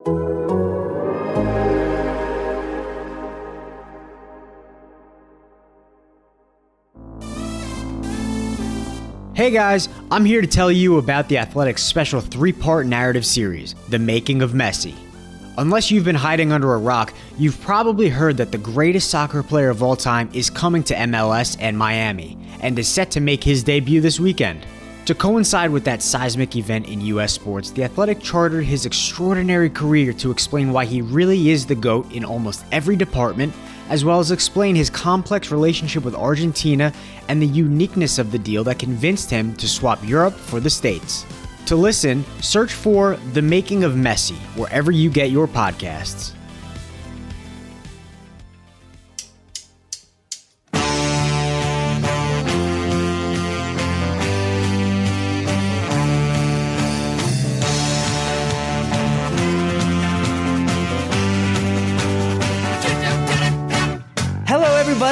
Hey guys, I'm here to tell you about the Athletic's special three part narrative series, The Making of Messi. Unless you've been hiding under a rock, you've probably heard that the greatest soccer player of all time is coming to MLS and Miami, and is set to make his debut this weekend. To coincide with that seismic event in US sports, The Athletic chartered his extraordinary career to explain why he really is the GOAT in almost every department, as well as explain his complex relationship with Argentina and the uniqueness of the deal that convinced him to swap Europe for the States. To listen, search for The Making of Messi wherever you get your podcasts.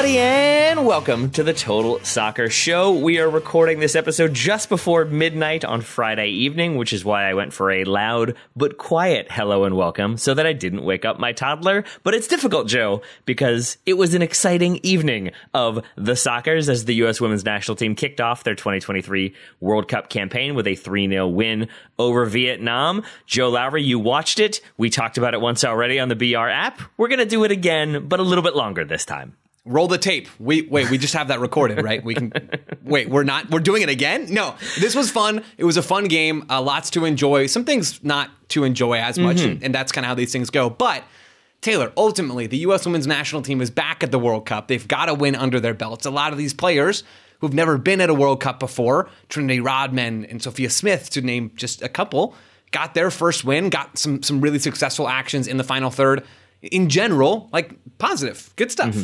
Everybody, and welcome to the Total Soccer Show. We are recording this episode just before midnight on Friday evening, which is why I went for a loud but quiet hello and welcome so that I didn't wake up my toddler. But it's difficult, Joe, because it was an exciting evening of the Soccers as the U.S. women's national team kicked off their 2023 World Cup campaign with a 3 0 win over Vietnam. Joe Lowery, you watched it. We talked about it once already on the BR app. We're going to do it again, but a little bit longer this time. Roll the tape. We wait. We just have that recorded, right? We can wait. We're not. We're doing it again. No, this was fun. It was a fun game. Uh, lots to enjoy. Some things not to enjoy as much, and, and that's kind of how these things go. But Taylor, ultimately, the U.S. Women's National Team is back at the World Cup. They've got a win under their belts. A lot of these players who've never been at a World Cup before, Trinity Rodman and Sophia Smith, to name just a couple, got their first win. Got some some really successful actions in the final third. In general, like positive, good stuff.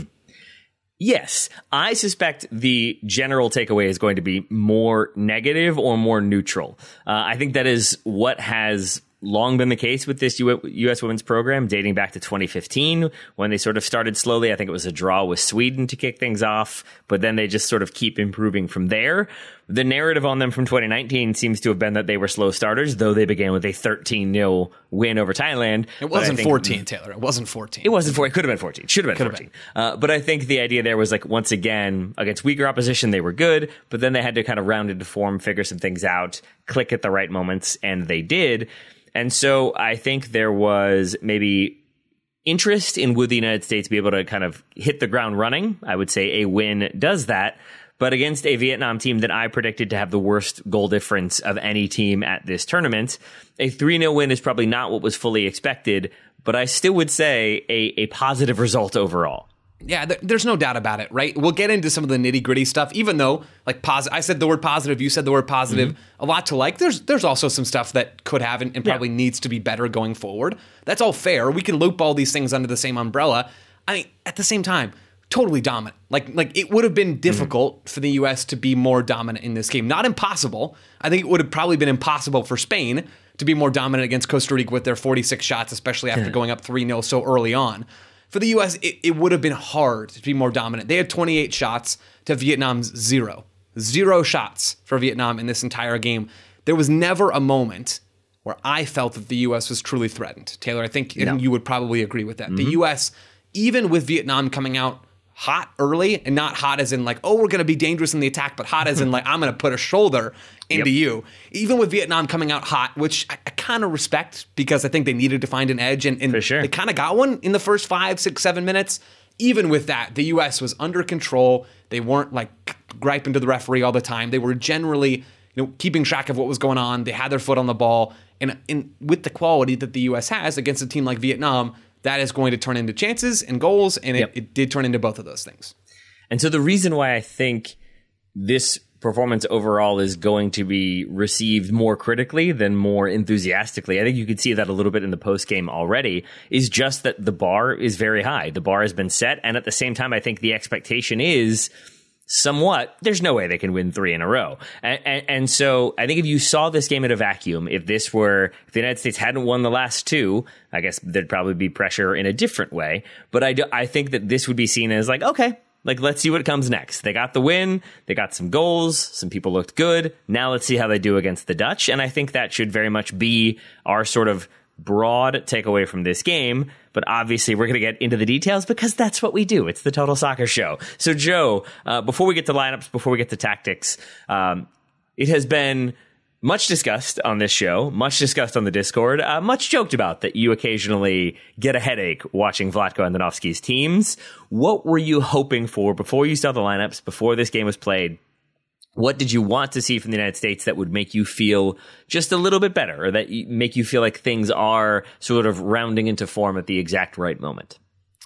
Yes, I suspect the general takeaway is going to be more negative or more neutral. Uh, I think that is what has long been the case with this U.S. women's program, dating back to 2015 when they sort of started slowly. I think it was a draw with Sweden to kick things off, but then they just sort of keep improving from there. The narrative on them from 2019 seems to have been that they were slow starters, though they began with a 13 0 win over Thailand. It wasn't think- 14, Taylor. It wasn't 14. it wasn't four. It could have been fourteen. Should have been Could have fourteen. Uh, but I think the idea there was like once again against weaker opposition they were good, but then they had to kind of round into form, figure some things out, click at the right moments, and they did. And so I think there was maybe interest in would the United States be able to kind of hit the ground running. I would say a win does that. But against a Vietnam team that I predicted to have the worst goal difference of any team at this tournament, a 3 0 win is probably not what was fully expected, but I still would say a, a positive result overall. Yeah, there, there's no doubt about it, right? We'll get into some of the nitty gritty stuff, even though, like, positive. I said the word positive, you said the word positive. Mm-hmm. A lot to like. There's there's also some stuff that could have and, and probably needs to be better going forward. That's all fair. We can loop all these things under the same umbrella. I mean, at the same time, totally dominant. Like like it would have been mm-hmm. difficult for the U.S. to be more dominant in this game. Not impossible. I think it would have probably been impossible for Spain to be more dominant against Costa Rica with their 46 shots, especially after going up 3 0 so early on. For the U.S., it, it would have been hard to be more dominant. They had 28 shots to Vietnam's zero. Zero shots for Vietnam in this entire game. There was never a moment where I felt that the U.S. was truly threatened. Taylor, I think and you would probably agree with that. The mm-hmm. U.S., even with Vietnam coming out hot early and not hot as in like, oh, we're going to be dangerous in the attack, but hot as in like, I'm going to put a shoulder into you. Even with Vietnam coming out hot, which I, I kind of respect because I think they needed to find an edge and, and sure. they kind of got one in the first five, six, seven minutes. Even with that, the U.S. was under control. They weren't like griping to the referee all the time. They were generally, you know, keeping track of what was going on. They had their foot on the ball, and, and with the quality that the U.S. has against a team like Vietnam, that is going to turn into chances and goals, and it, Yep. it did turn into both of those things. And so the reason why I think this performance overall is going to be received more critically than more enthusiastically. I think you could see that a little bit in the post game already. Is just that the bar is very high. The bar has been set, and at the same time, I think the expectation is somewhat, there's no way they can win three in a row. And, and, and, so I think if you saw this game in a vacuum, if this were, if the United States hadn't won the last two, I guess there'd probably be pressure in a different way. But I, do, I think that this would be seen as like, okay, like let's see what comes next. They got the win, they got some goals, some people looked good. Now let's see how they do against the Dutch. And I think that should very much be our sort of broad takeaway from this game, but obviously we're going to get into the details because that's what we do. It's the Total Soccer Show. So, Joe, uh, before we get to lineups, before we get to tactics, um, it has been much discussed on this show, much discussed on the Discord, uh, much joked about that you occasionally get a headache watching Vlatko Andonovski's teams. What were you hoping for before you saw the lineups, before this game was played? What did you want to see from the United States that would make you feel just a little bit better or that make you feel like things are sort of rounding into form at the exact right moment?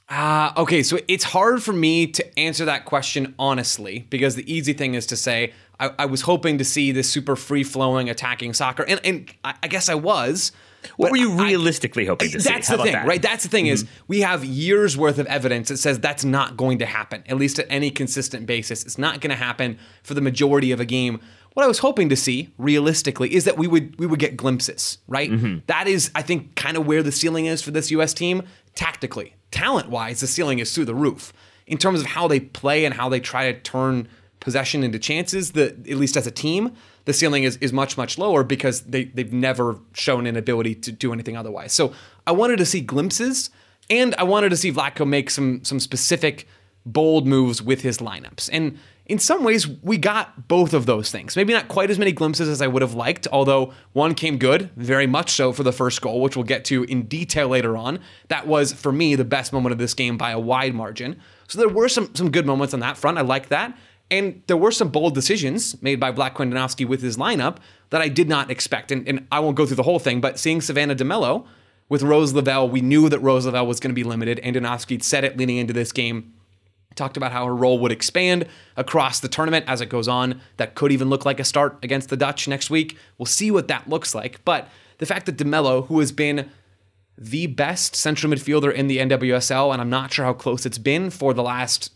Uh, okay, so it's hard for me to answer that question honestly because the easy thing is to say, I, I was hoping to see this super free flowing attacking soccer, and, and I, I guess I was. What were you realistically I, hoping to see? That's the thing, that? right? That's the thing mm-hmm. is we have years worth of evidence that says that's not going to happen, at least at any consistent basis. It's not going to happen for the majority of a game. What I was hoping to see, realistically, is that we would we would get glimpses, right? Mm-hmm. That is, I think, kind of where the ceiling is for this U.S. team tactically, talent wise. The ceiling is through the roof in terms of how they play and how they try to turn possession into chances. The at least as a team, the ceiling is, is much, much lower because they, they've never shown an ability to do anything otherwise. So I wanted to see glimpses and I wanted to see Vlatko make some some specific bold moves with his lineups. And in some ways, we got both of those things. Maybe not quite as many glimpses as I would have liked, although one came good, very much so for the first goal, which we'll get to in detail later on. That was, for me, the best moment of this game by a wide margin. So there were some, some good moments on that front. I like that. And there were some bold decisions made by Vlatko Andonovski with his lineup that I did not expect. And, and I won't go through the whole thing, but seeing Savannah DeMelo with Rose Lavelle, we knew that Rose Lavelle was going to be limited. And Andonovski said it leading into this game. Talked about how her role would expand across the tournament as it goes on. That could even look like a start against the Dutch next week. We'll see what that looks like. But the fact that DeMello, who has been the best central midfielder in the NWSL, and I'm not sure how close it's been for the last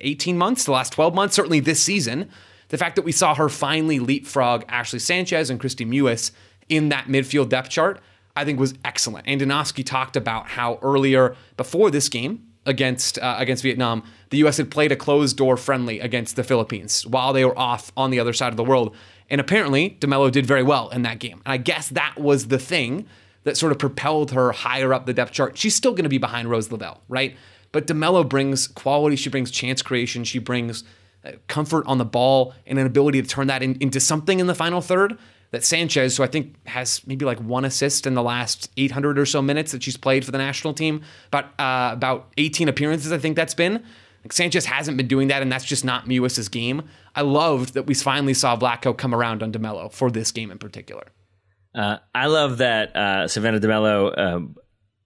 18 months, the last 12 months, certainly this season, the fact that we saw her finally leapfrog Ashley Sanchez and Kristie Mewis in that midfield depth chart, I think was excellent. And Andonovski talked about how earlier, before this game against uh, against Vietnam, the U.S. had played a closed door friendly against the Philippines while they were off on the other side of the world. And apparently, DeMelo did very well in that game. And I guess that was the thing that sort of propelled her higher up the depth chart. She's still going to be behind Rose Lavelle, right? But DeMelo brings quality. She brings chance creation. She brings uh, comfort on the ball and an ability to turn that in, into something in the final third. That Sanchez, who I think has maybe like one assist in the last 800 or so minutes that she's played for the national team, about uh, about 18 appearances, I think that's been. Like Sanchez hasn't been doing that, and that's just not Mewis's game. I loved that we finally saw Vlatko come around on DeMelo for this game in particular. Uh, I love that uh, Savannah DeMelo um,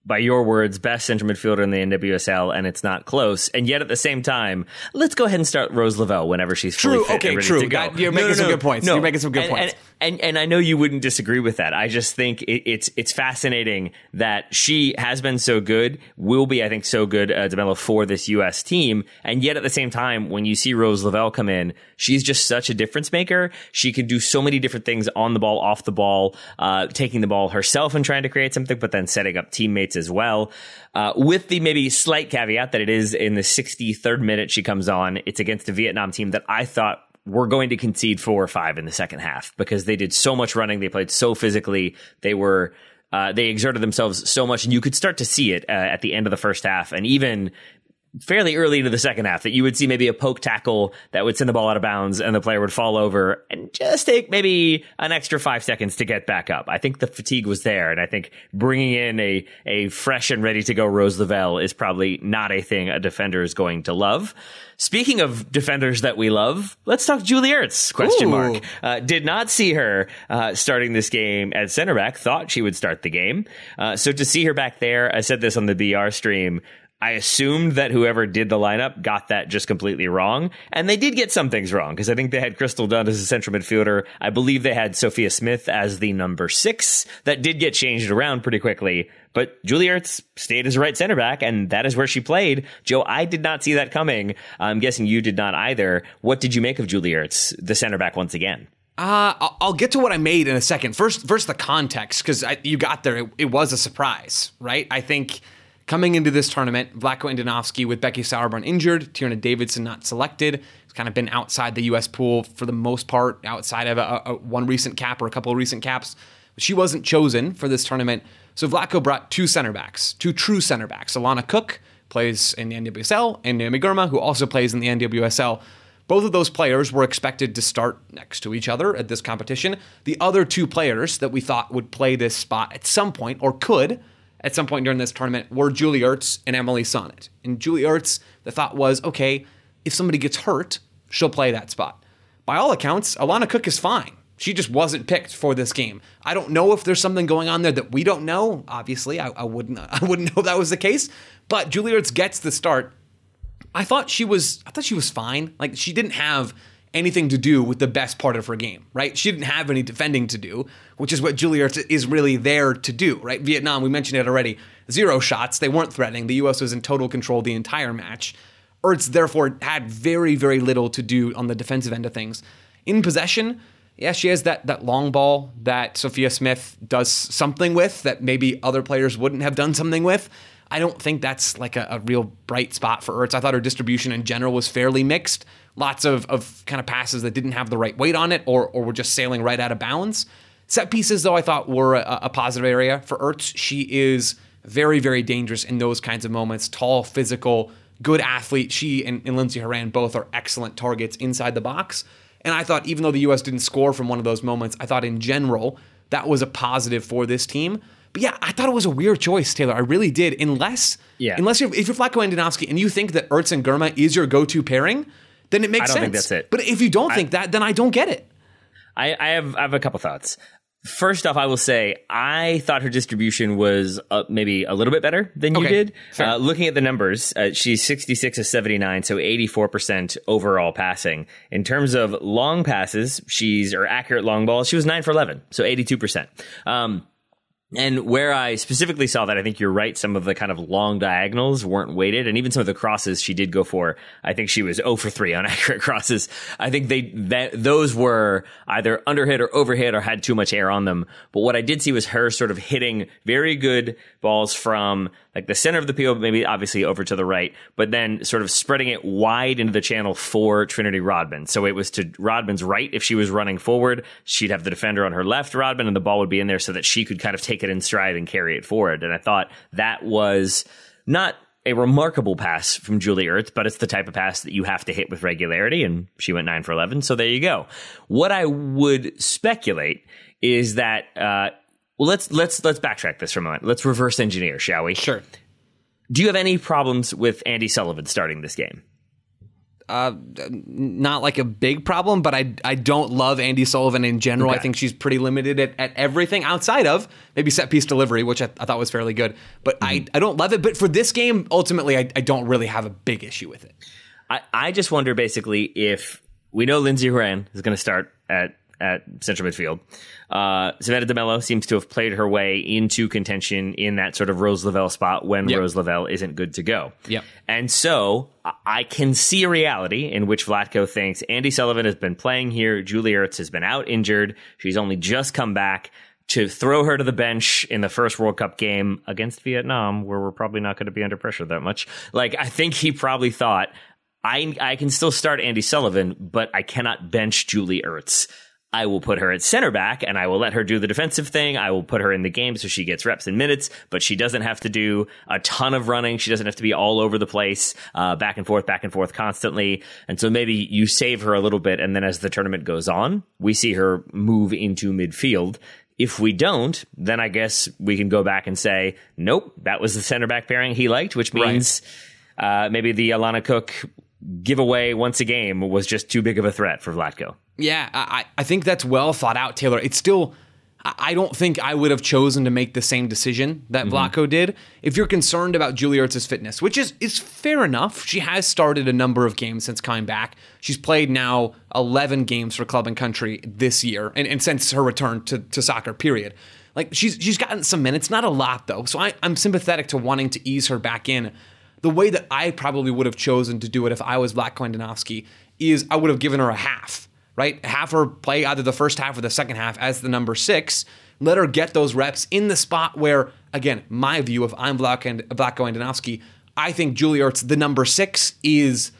by your words, best center midfielder in the NWSL, and it's not close. And yet, at the same time, let's go ahead and start Rose Lavelle whenever she's true. okay, true. to go. That, you're making some good points. No. You're making some good and, points. And, and, and I know you wouldn't disagree with that. I just think it, it's it's fascinating that she has been so good, will be, I think, so good, uh, DeMelo for this U.S. team, and yet at the same time, when you see Rose Lavelle come in, she's just such a difference maker. She can do so many different things on the ball, off the ball, uh, taking the ball herself and trying to create something, but then setting up teammates as well. Uh, with the maybe slight caveat that it is in the 63rd minute she comes on. It's against a Vietnam team that I thought were going to concede four or five in the second half because they did so much running. They played so physically. They were, uh, they exerted themselves so much and you could start to see it uh, at the end of the first half and even fairly early into the second half that you would see maybe a poke tackle that would send the ball out of bounds and the player would fall over and just take maybe an extra five seconds to get back up. I think the fatigue was there. And I think bringing in a, a fresh and ready to go Rose Lavelle is probably not a thing a defender is going to love. Speaking of defenders that we love, let's talk Julie Ertz, question Ooh. mark. Uh, did not see her uh, starting this game at center back, thought she would start the game. Uh, so to see her back there, I said this on the BR stream, I assumed that whoever did the lineup got that just completely wrong. And they did get some things wrong because I think they had Crystal Dunn as a central midfielder. I believe they had Sophia Smith as the number six. That did get changed around pretty quickly. But Julie Ertz stayed as a right center back, and that is where she played. Joe, I did not see that coming. I'm guessing you did not either. What did you make of Julie Ertz, the center back once again? Uh, I'll- get to what I made in a second. First, first the context because you got there. It, it was a surprise, right? I think coming into this tournament, Vlatko Andonovski with Becky Sauerbrunn injured, Tierna Davidson not selected. He's kind of been outside the U.S. pool for the most part, outside of a, a, one recent cap or a couple of recent caps. She wasn't chosen for this tournament, so Vlatko brought two center backs, two true center backs. Alana Cook plays in the NWSL, and Naomi Girma, who also plays in the NWSL. Both of those players were expected to start next to each other at this competition. The other two players that we thought would play this spot at some point, or could at some point during this tournament, were Julie Ertz and Emily Sonnett. And Julie Ertz, the thought was, okay, if somebody gets hurt, she'll play that spot. By all accounts, Alana Cook is fine. She just wasn't picked for this game. I don't know if there's something going on there that we don't know. Obviously, I, I wouldn't. I wouldn't know if that was the case. But Julie Ertz gets the start. I thought she was I thought she was fine. Like she didn't have anything to do with the best part of her game, right? She didn't have any defending to do, which is what Julia is really there to do, right? Vietnam, we mentioned it already. Zero shots. They weren't threatening. The US was in total control the entire match. Ertz therefore had very, very little to do on the defensive end of things. In possession, yeah, she has that that long ball that Sophia Smith does something with that maybe other players wouldn't have done something with. I don't think that's like a, a, real bright spot for Ertz. I thought her distribution in general was fairly mixed. Lots of, of kind of passes that didn't have the right weight on it or, or were just sailing right out of bounds. Set pieces, though, I thought were a, a positive area for Ertz. She is very, very dangerous in those kinds of moments. Tall, physical, good athlete. She and, and Lindsey Horan both are excellent targets inside the box. And I thought, even though the U.S. didn't score from one of those moments, I thought in general that was a positive for this team. But yeah, I thought it was a weird choice, Taylor. I really did. Unless, Yeah. unless you're if you're Vlatko Andonovski and you think that Ertz and Girma is your go-to pairing, then it makes I don't sense. think that's it. But if you don't think that, then I don't get it. I, I have I have a couple thoughts. First off, I will say I thought her distribution was uh, maybe a little bit better than you Okay, did. fair. Uh, looking at the numbers, uh, she's 66 of 79, so 84% overall passing. In terms of long passes, she's or accurate long balls, she was 9 for 11, so 82%. Um, and where I specifically saw that, I think you're right. Some of the kind of long diagonals weren't weighted, and even some of the crosses she did go for. I think she was 0 for 3 on accurate crosses. I think they that those were either underhit or overhit or had too much air on them. But what I did see was her sort of hitting very good balls from like the center of the field, maybe obviously over to the right, but then sort of spreading it wide into the channel for Trinity Rodman. So it was to Rodman's right. If she was running forward, she'd have the defender on her left, Rodman, and the ball would be in there so that she could kind of take it in stride and carry it forward. And I thought that was not a remarkable pass from Julie Ertz, but it's the type of pass that you have to hit with regularity, and she went nine for eleven. So there you go. What I would speculate is that uh, well, let's let's let's backtrack this for a moment. Let's reverse engineer, shall we? Sure. Do you have any problems with Andi Sullivan starting this game? Uh, not like a big problem, but I I don't love Andi Sullivan in general. I think she's pretty limited at, at everything outside of maybe set piece delivery, which I, I thought was fairly good. But I, mm-hmm. I don't love it. But for this game, ultimately, I, I don't really have a big issue with it. I, I just wonder basically if we know Lindsey Horan is going to start at at central midfield. Uh, Savannah DeMelo seems to have played her way into contention in that sort of Rose Lavelle spot when Yep. Rose Lavelle isn't good to go. Yep. And so I- I can see a reality in which Vlatko thinks Andi Sullivan has been playing here. Julie Ertz has been out injured. She's only just come back. To throw her to the bench in the first World Cup game against Vietnam, where we're probably not going to be under pressure that much. Like, I think he probably thought, I, I can still start Andi Sullivan, but I cannot bench Julie Ertz. I will put her at center back and I will let her do the defensive thing. I will put her in the game so she gets reps and minutes, but she doesn't have to do a ton of running. She doesn't have to be all over the place, uh, back and forth, back and forth constantly. And so maybe you save her a little bit. And then as the tournament goes on, we see her move into midfield. If we don't, then I guess we can go back and say, nope, that was the center back pairing he liked, which means uh, maybe the Alana Cook giveaway once a game was just too big of a threat for Vlatko. Yeah, I, I think that's well thought out, Taylor. It's still, I don't think I would have chosen to make the same decision that Mm-hmm. Vlatko did. If you're concerned about Julie Ertz's fitness, which is is fair enough, she has started a number of games since coming back. She's played now 11 games for club and country this year, and, and since her return to, to soccer, period. Like she's she's gotten some minutes, not a lot though. So I, I'm sympathetic to wanting to ease her back in. The way that I probably would have chosen to do it if I was Vlatko Andonovski is I would have given her a half, right? Have her play either the first half or the second half as the number six. Let her get those reps in the spot where, again, my view, if I'm Vlatko and I think Julie Ertz, the number six, is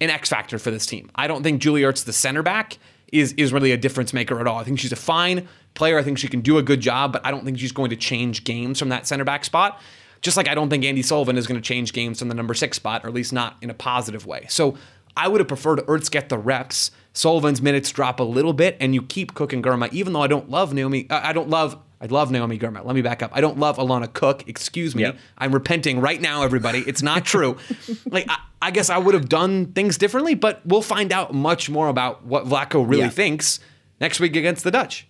an X factor for this team. I don't think Julie Ertz, the center back, is is really a difference maker at all. I think she's a fine player. I think she can do a good job, but I don't think she's going to change games from that center back spot. Just like I don't think Andi Sullivan is going to change games from the number six spot, or at least not in a positive way. So I would have preferred Ertz get the reps. Sullivan's minutes drop a little bit, and you keep Cook and Girma. Even though I don't love Naomi, I don't love. I love Naomi Girma. Let me back up. I don't love Alana Cook. Excuse me. Yep. I'm repenting right now, everybody. It's not true. like I, I guess I would have done things differently, but we'll find out much more about what Vlatko really Yeah. thinks next week against the Dutch.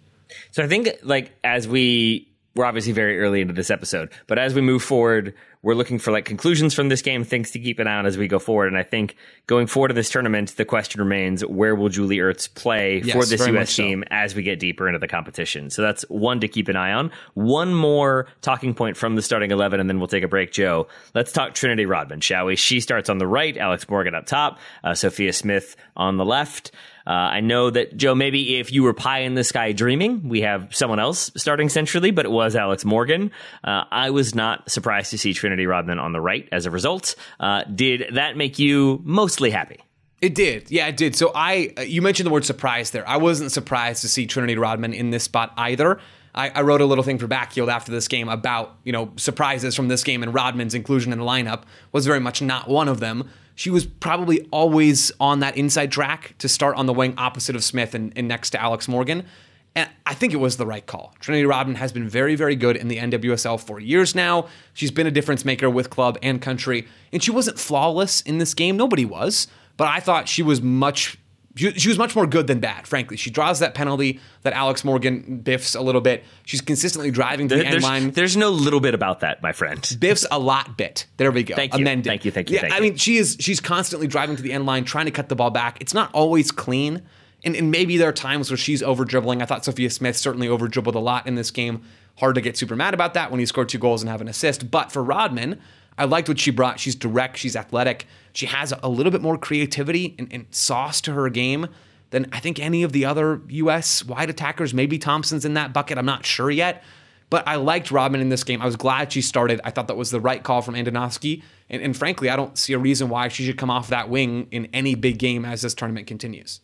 So I think like as we we're obviously very early into this episode, but as we move forward, we're looking for like conclusions from this game, things to keep an eye on as we go forward. And I think going forward to this tournament, the question remains: Where will Julie Ertz play Yes, for this U.S. much so. team as we get deeper into the competition? So that's one to keep an eye on. One more talking point from the starting eleven, and then we'll take a break. Joe, let's talk Trinity Rodman, shall we? She starts on the right, Alex Morgan up top, uh, Sophia Smith on the left. Uh, I know that Joe, maybe if you were pie in the sky dreaming, we have someone else starting centrally, but it was Alex Morgan. Uh, I was not surprised to see Trinity Rodman on the right as a result. Uh, did that make you mostly happy? It did. Yeah, it did. So I, uh, you mentioned the word surprise there. I wasn't surprised to see Trinity Rodman in this spot either. I, I wrote a little thing for Backheeled after this game about, you know, surprises from this game and Rodman's inclusion in the lineup was very much not one of them. She was probably always on that inside track to start on the wing opposite of Smith and, and next to Alex Morgan. And I think it was the right call. Trinity Rodman has been very, very good in the NWSL for years now. She's been a difference maker with club and country. And she wasn't flawless in this game. Nobody was. But I thought she was much she she was much more good than bad, frankly. She draws that penalty that Alex Morgan biffs a little bit. She's consistently driving to the end There's, line. there's no little bit about that, my friend. Biffs a lot bit. There we go. Thank you. Amended. Thank you, thank you, Yeah, thank I you. mean, she is she's constantly driving to the end line, trying to cut the ball back. It's not always clean. And, and maybe there are times where she's over dribbling. I thought Sophia Smith certainly over dribbled a lot in this game. Hard to get super mad about that when you score two goals and have an assist. But for Rodman, I liked what she brought. She's direct, she's athletic. She has a little bit more creativity and, and sauce to her game than I think any of the other U.S. wide attackers. Maybe Thompson's in that bucket. I'm not sure yet. But I liked Robin in this game. I was glad she started. I thought that was the right call from Andonovski. And, and frankly, I don't see a reason why she should come off that wing in any big game as this tournament continues.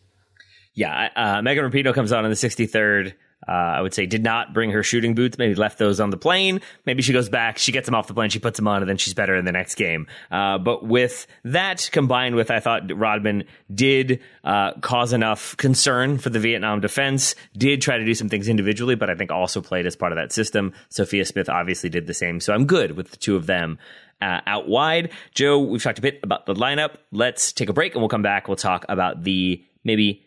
Yeah, uh, Megan Rapinoe comes on in the 63rd. Uh, I would say did not bring her shooting boots. Maybe left those on the plane. Maybe she goes back, she gets them off the plane, she puts them on, and then she's better in the next game. Uh, but with that combined with, I thought Rodman did uh, cause enough concern for the Vietnam defense. Did try to do some things individually, but I think also played as part of that system. Sophia Smith obviously did the same. So I'm good with the two of them. Uh, out wide. Joe, we've talked a bit about the lineup. Let's take a break and we'll come back. We'll talk about the maybe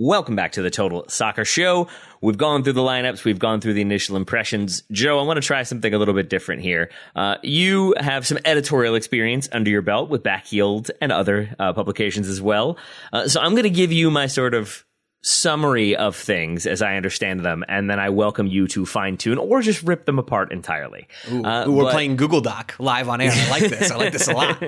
Welcome back to the Total Soccer Show. We've gone through the lineups, we've gone through the initial impressions. Joe, I want to try something a little bit different here. Uh, you have some editorial experience under your belt with Backheeled and other uh, publications as well. Uh, so I'm going to give you my sort of summary of things as I understand them, and then I welcome you to fine tune or just rip them apart entirely. Ooh, Uh, ooh, we're but- playing Google Doc live on air. I like this. I like this a lot.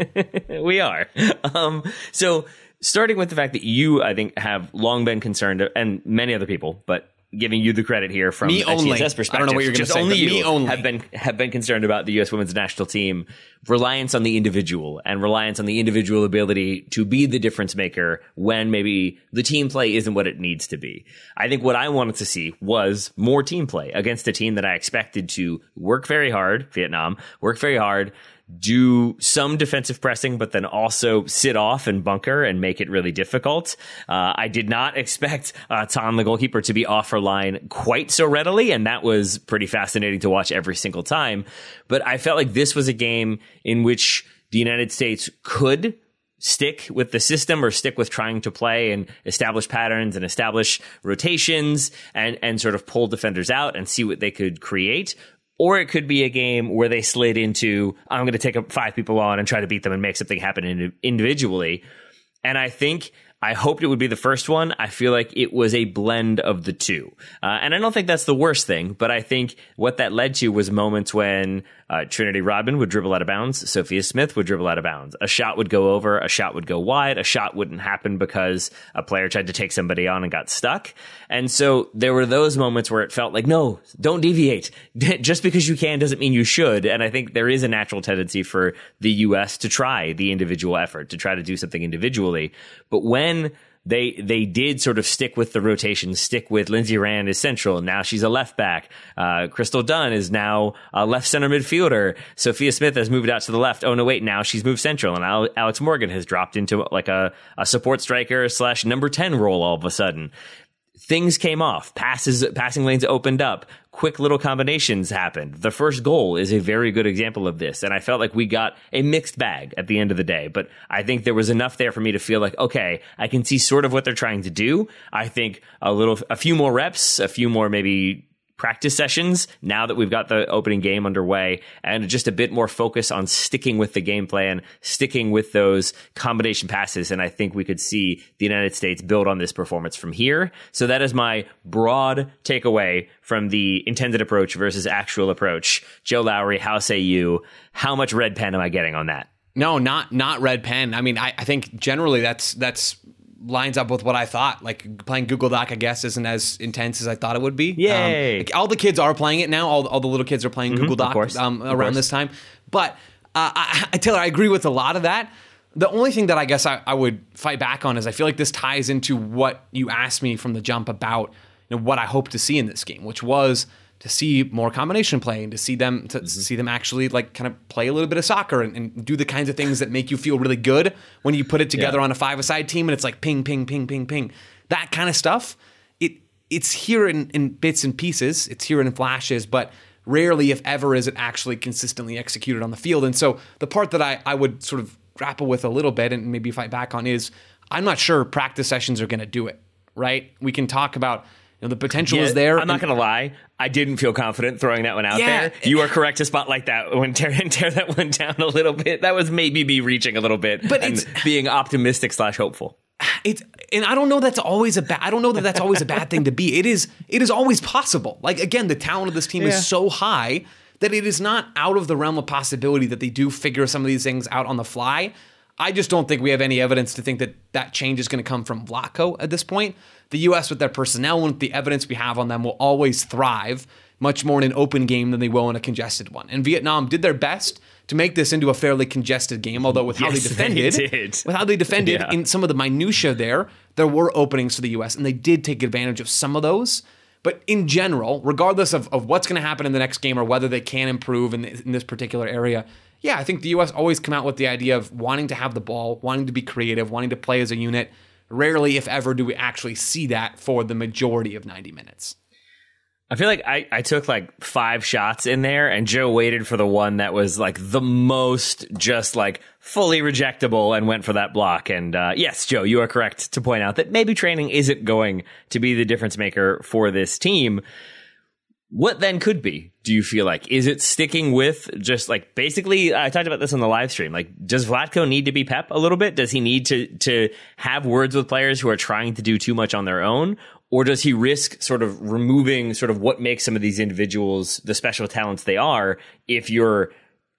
we are. Um, so starting with the fact that you, I think, have long been concerned, and many other people, but giving you the credit here from Me a only. TSS I don't know what you're gonna say, only you me only. have been have been concerned about the U.S. Women's National Team reliance on the individual and reliance on the individual ability to be the difference maker when maybe the team play isn't what it needs to be. I think what I wanted to see was more team play against a team that I expected to work very hard, Vietnam, work very hard, do some defensive pressing, but then also sit off and bunker and make it really difficult. Uh, I did not expect uh, Tom, the goalkeeper, to be off her line quite so readily, and that was pretty fascinating to watch every single time. But I felt like this was a game in which the United States could stick with the system or stick with trying to play and establish patterns and establish rotations and, and sort of pull defenders out and see what they could create. Or it could be a game where they slid into, I'm going to take five people on and try to beat them and make something happen individually. And I think I hoped it would be the first one. I feel like it was a blend of the two. Uh, and I don't think that's the worst thing, but I think what that led to was moments when uh, Trinity Rodman would dribble out of bounds, Sophia Smith would dribble out of bounds. A shot would go over, a shot would go wide, a shot wouldn't happen because a player tried to take somebody on and got stuck. And so there were those moments where it felt like, no, don't deviate. Just because you can doesn't mean you should. And I think there is a natural tendency for the U.S. to try the individual effort, to try to do something individually. But when they they did sort of stick with the rotation, stick with Lindsey Horan as central. Now she's a left back. Uh, Crystal Dunn is now a left center midfielder. Sophia Smith has moved out to the left. Oh no, wait, now she's moved central, and Alex Morgan has dropped into like a, a support striker slash number ten role all of a sudden things came off. Passes, passing lanes opened up. Quick little combinations happened. The first goal is a very good example of this. And I felt like we got a mixed bag at the end of the day. But I think there was enough there for me to feel like, okay, I can see sort of what they're trying to do. I think a little, a few more reps, a few more maybe practice sessions now that we've got the opening game underway and just a bit more focus on sticking with the game plan, sticking with those combination passes. And I think we could see the United States build on this performance from here. So that is my broad takeaway from the intended approach versus actual approach. Joe Lowery, how say you? How much red pen am I getting on that? No, not not red pen. I mean, I, I think generally that's that's lines up with what I thought. Like playing Google Doc, I guess, isn't as intense as I thought it would be. Yay. Um, like, all the kids are playing it now. All, all the little kids are playing Google Doc course. um, around this time. But uh, I, I, Taylor, I agree with a lot of that. The only thing that I guess I, I would fight back on is I feel like this ties into what you asked me from the jump about you know, what I hope to see in this game, which was to see more combination playing, to see them to mm-hmm. see them actually like kind of play a little bit of soccer and, and do the kinds of things that make you feel really good when you put it together Yeah. on a five-a-side team and it's like ping, ping, ping, ping, ping. That kind of stuff. It it's here in, in bits and pieces. It's here in flashes, but rarely, if ever, is it actually consistently executed on the field. And so the part that I, I would sort of grapple with a little bit and maybe fight back on is I'm not sure practice sessions are going to do it. Right? We can talk about know the potential is there. I'm not going to lie. I didn't feel confident throwing that one out Yeah. there. You are correct to spotlight that one, tear, and tear that one down a little bit. That was maybe me reaching a little bit, But and it's- being optimistic slash hopeful. it's and I don't know that's always a bad I don't know that that's always a bad thing to be. It is it is always possible. Like again, the talent of this team is so high that it is not out of the realm of possibility that they do figure some of these things out on the fly. I just don't think we have any evidence to think that that change is going to come from Vlatko at this point. The U.S. with their personnel and with the evidence we have on them will always thrive much more in an open game than they will in a congested one. And Vietnam did their best to make this into a fairly congested game, although with how Yes, they they defended, did. with how they defended Yeah. in some of the minutia there, there were openings for the U.S. and they did take advantage of some of those. But in general, regardless of, of what's going to happen in the next game or whether they can improve in, in this particular area, yeah, I think the U.S. always come out with the idea of wanting to have the ball, wanting to be creative, wanting to play as a unit. Rarely, if ever, do we actually see that for the majority of 90 minutes. I feel like I, I took like five shots in there, and Joe waited for the one that was like the most just like fully rejectable and went for that block. And uh, yes, Joe, you are correct to point out that maybe training isn't going to be the difference maker for this team. What then could be do you feel like is it sticking with just like basically i talked about this on the live stream like does vlatko need to be pep a little bit does he need to to have words with players who are trying to do too much on their own or does he risk sort of removing sort of what makes some of these individuals the special talents they are if you're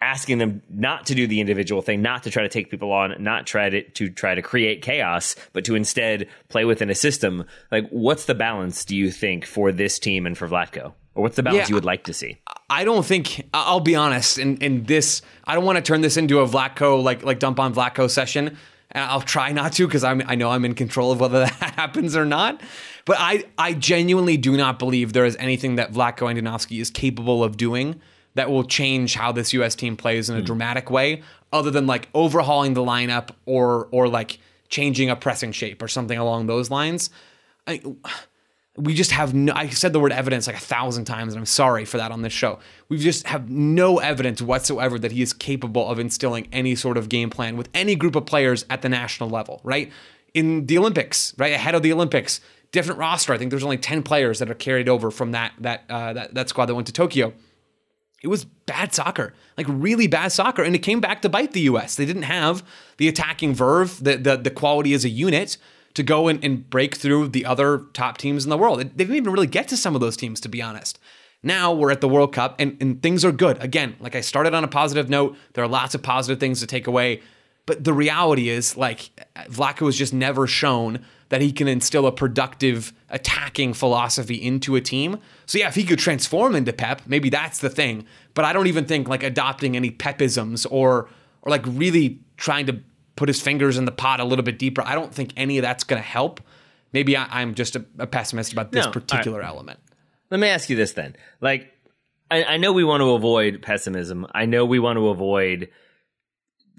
asking them not to do the individual thing, not to try to take people on, not try to, to try to create chaos, but to instead play within a system. Like, what's the balance, do you think, for this team and for Vlatko? Or what's the balance Yeah, you would like to see? I don't think I'll be honest. In in this, I don't want to turn this into a Vlatko like like dump on Vlatko session. And I'll try not to because I'm I know I'm in control of whether that happens or not. But I I genuinely do not believe there is anything that Vlatko Andonovski is capable of doing that will change how this U.S. team plays in a hmm. dramatic way, other than like overhauling the lineup or or like changing a pressing shape or something along those lines. I, we just have no I said the word evidence like a thousand times and I'm sorry for that on this show. We just have no evidence whatsoever that he is capable of instilling any sort of game plan with any group of players at the national level, right? In the Olympics, right? Ahead of the Olympics, different roster. I think there's only 10 players that are carried over from that that uh, that, that squad that went to Tokyo. It was bad soccer, like really bad soccer, and it came back to bite the U.S. They didn't have the attacking verve, the the, the quality as a unit to go and, and break through the other top teams in the world. They didn't even really get to some of those teams, to be honest. Now we're at the World Cup and, and things are good. Again, like I started on a positive note, there are lots of positive things to take away. But the reality is, like, Vlatko has just never shown that he can instill a productive attacking philosophy into a team. So yeah, if he could transform into Pep, maybe that's the thing. But I don't even think like adopting any Pepisms or or like really trying to put his fingers in the pot a little bit deeper. I don't think any of that's going to help. Maybe I, I'm just a, a pessimist about this No, all right. particular element. Let me ask you this then. Like, I, I know we want to avoid pessimism. I know we want to avoid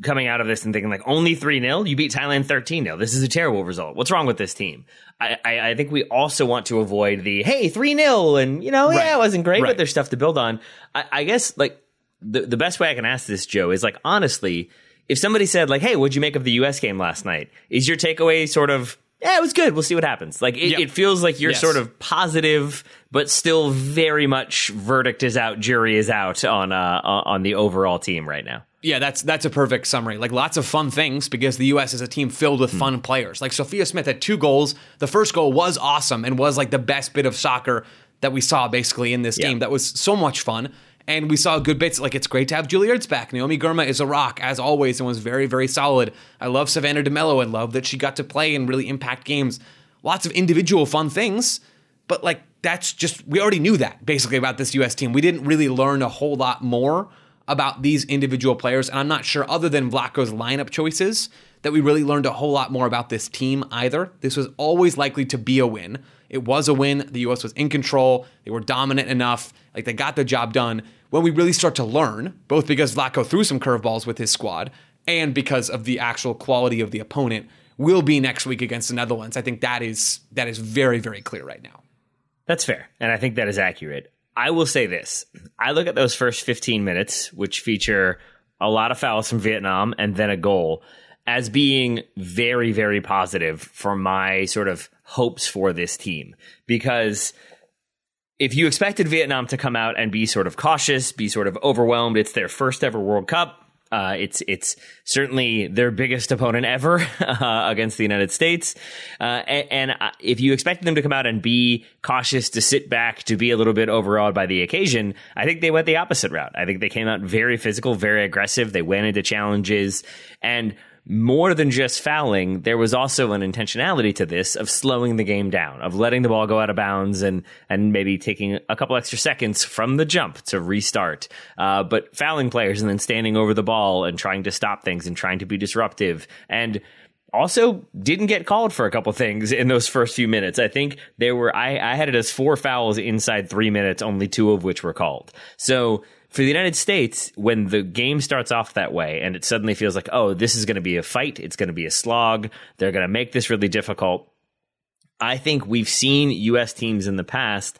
coming out of this and thinking like only 3 0 you beat thailand 13 0 this is a terrible result what's wrong with this team I, I, I think we also want to avoid the hey 3 0 and you know yeah it wasn't great Right. but there's stuff to build on I, I guess like the, the best way i can ask this joe is like honestly if somebody said like hey what'd you make of the us game last night is your takeaway sort of yeah, it was good. We'll see what happens. Like it, Yep. it feels like you're Yes. sort of positive, but still very much verdict is out, jury is out on uh, on the overall team right now. Yeah, that's that's a perfect summary. Like lots of fun things because the US is a team filled with fun players. Like Sophia Smith had two goals. The first goal was awesome and was like the best bit of soccer that we saw basically in this Yeah. game. That was so much fun. And we saw good bits. Like it's great to have Julie Ertz back. Naomi Girma is a rock as always and was very very solid. I love Savannah DeMelo and love that she got to play and really impact games. Lots of individual fun things, but like that's just we already knew that basically about this US team. We didn't really learn a whole lot more about these individual players, and I'm not sure other than Vlatko's lineup choices that we really learned a whole lot more about this team either. This was always likely to be a win. It was a win. The US was in control. They were dominant enough. Like they got the job done. When we really start to learn, both because Vlatko threw some curveballs with his squad and because of the actual quality of the opponent, will be next week against the Netherlands. I think that is that is very very clear right now. That's fair, and I think that is accurate. I will say this: I look at those first 15 minutes, which feature a lot of fouls from Vietnam and then a goal, as being very, very positive for my sort of hopes for this team because if you expected Vietnam to come out and be sort of cautious, be sort of overwhelmed, it's their first ever World Cup. Uh, it's it's certainly their biggest opponent ever uh, against the United States, uh, and, and uh, if you expected them to come out and be cautious, to sit back, to be a little bit overawed by the occasion, I think they went the opposite route. I think they came out very physical, very aggressive. They went into challenges, and more than just fouling, there was also an intentionality to this of slowing the game down, of letting the ball go out of bounds and and maybe taking a couple extra seconds from the jump to restart. Uh, but fouling players and then standing over the ball and trying to stop things and trying to be disruptive and also didn't get called for a couple things in those first few minutes. I think there were I, I had it as four fouls inside three minutes, only two of which were called. So for the United States, when the game starts off that way and it suddenly feels like, oh, this is going to be a fight, it's going to be a slog, they're going to make this really difficult. I think we've seen U.S. teams in the past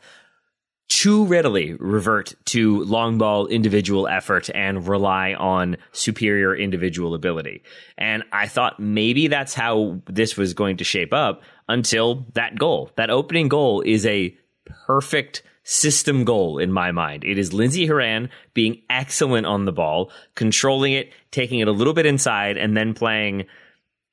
too readily revert to long ball individual effort and rely on superior individual ability. And I thought maybe that's how this was going to shape up until that goal. That opening goal is a perfect system goal in my mind. It is Lindsey Horan being excellent on the ball, controlling it, taking it a little bit inside, and then playing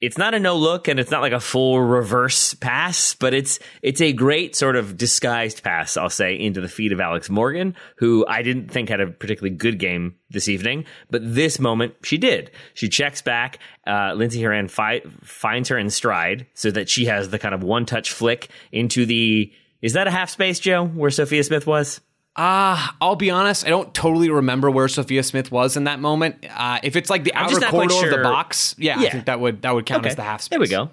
it's not a no look and it's not like a full reverse pass, but it's it's a great sort of disguised pass, I'll say, into the feet of Alex Morgan, who I didn't think had a particularly good game this evening, but this moment she did. She checks back. Uh, Lindsey Horan fi- finds her in stride so that she has the kind of one touch flick into the. Is that a half space, Joe, where Sophia Smith was? Ah, uh, I'll be honest. I don't totally remember where Sophia Smith was in that moment. Uh, if it's like the I'm outer corridor sure. of the box, yeah, Yeah. I think that would that would count Okay. as the half space. There we go.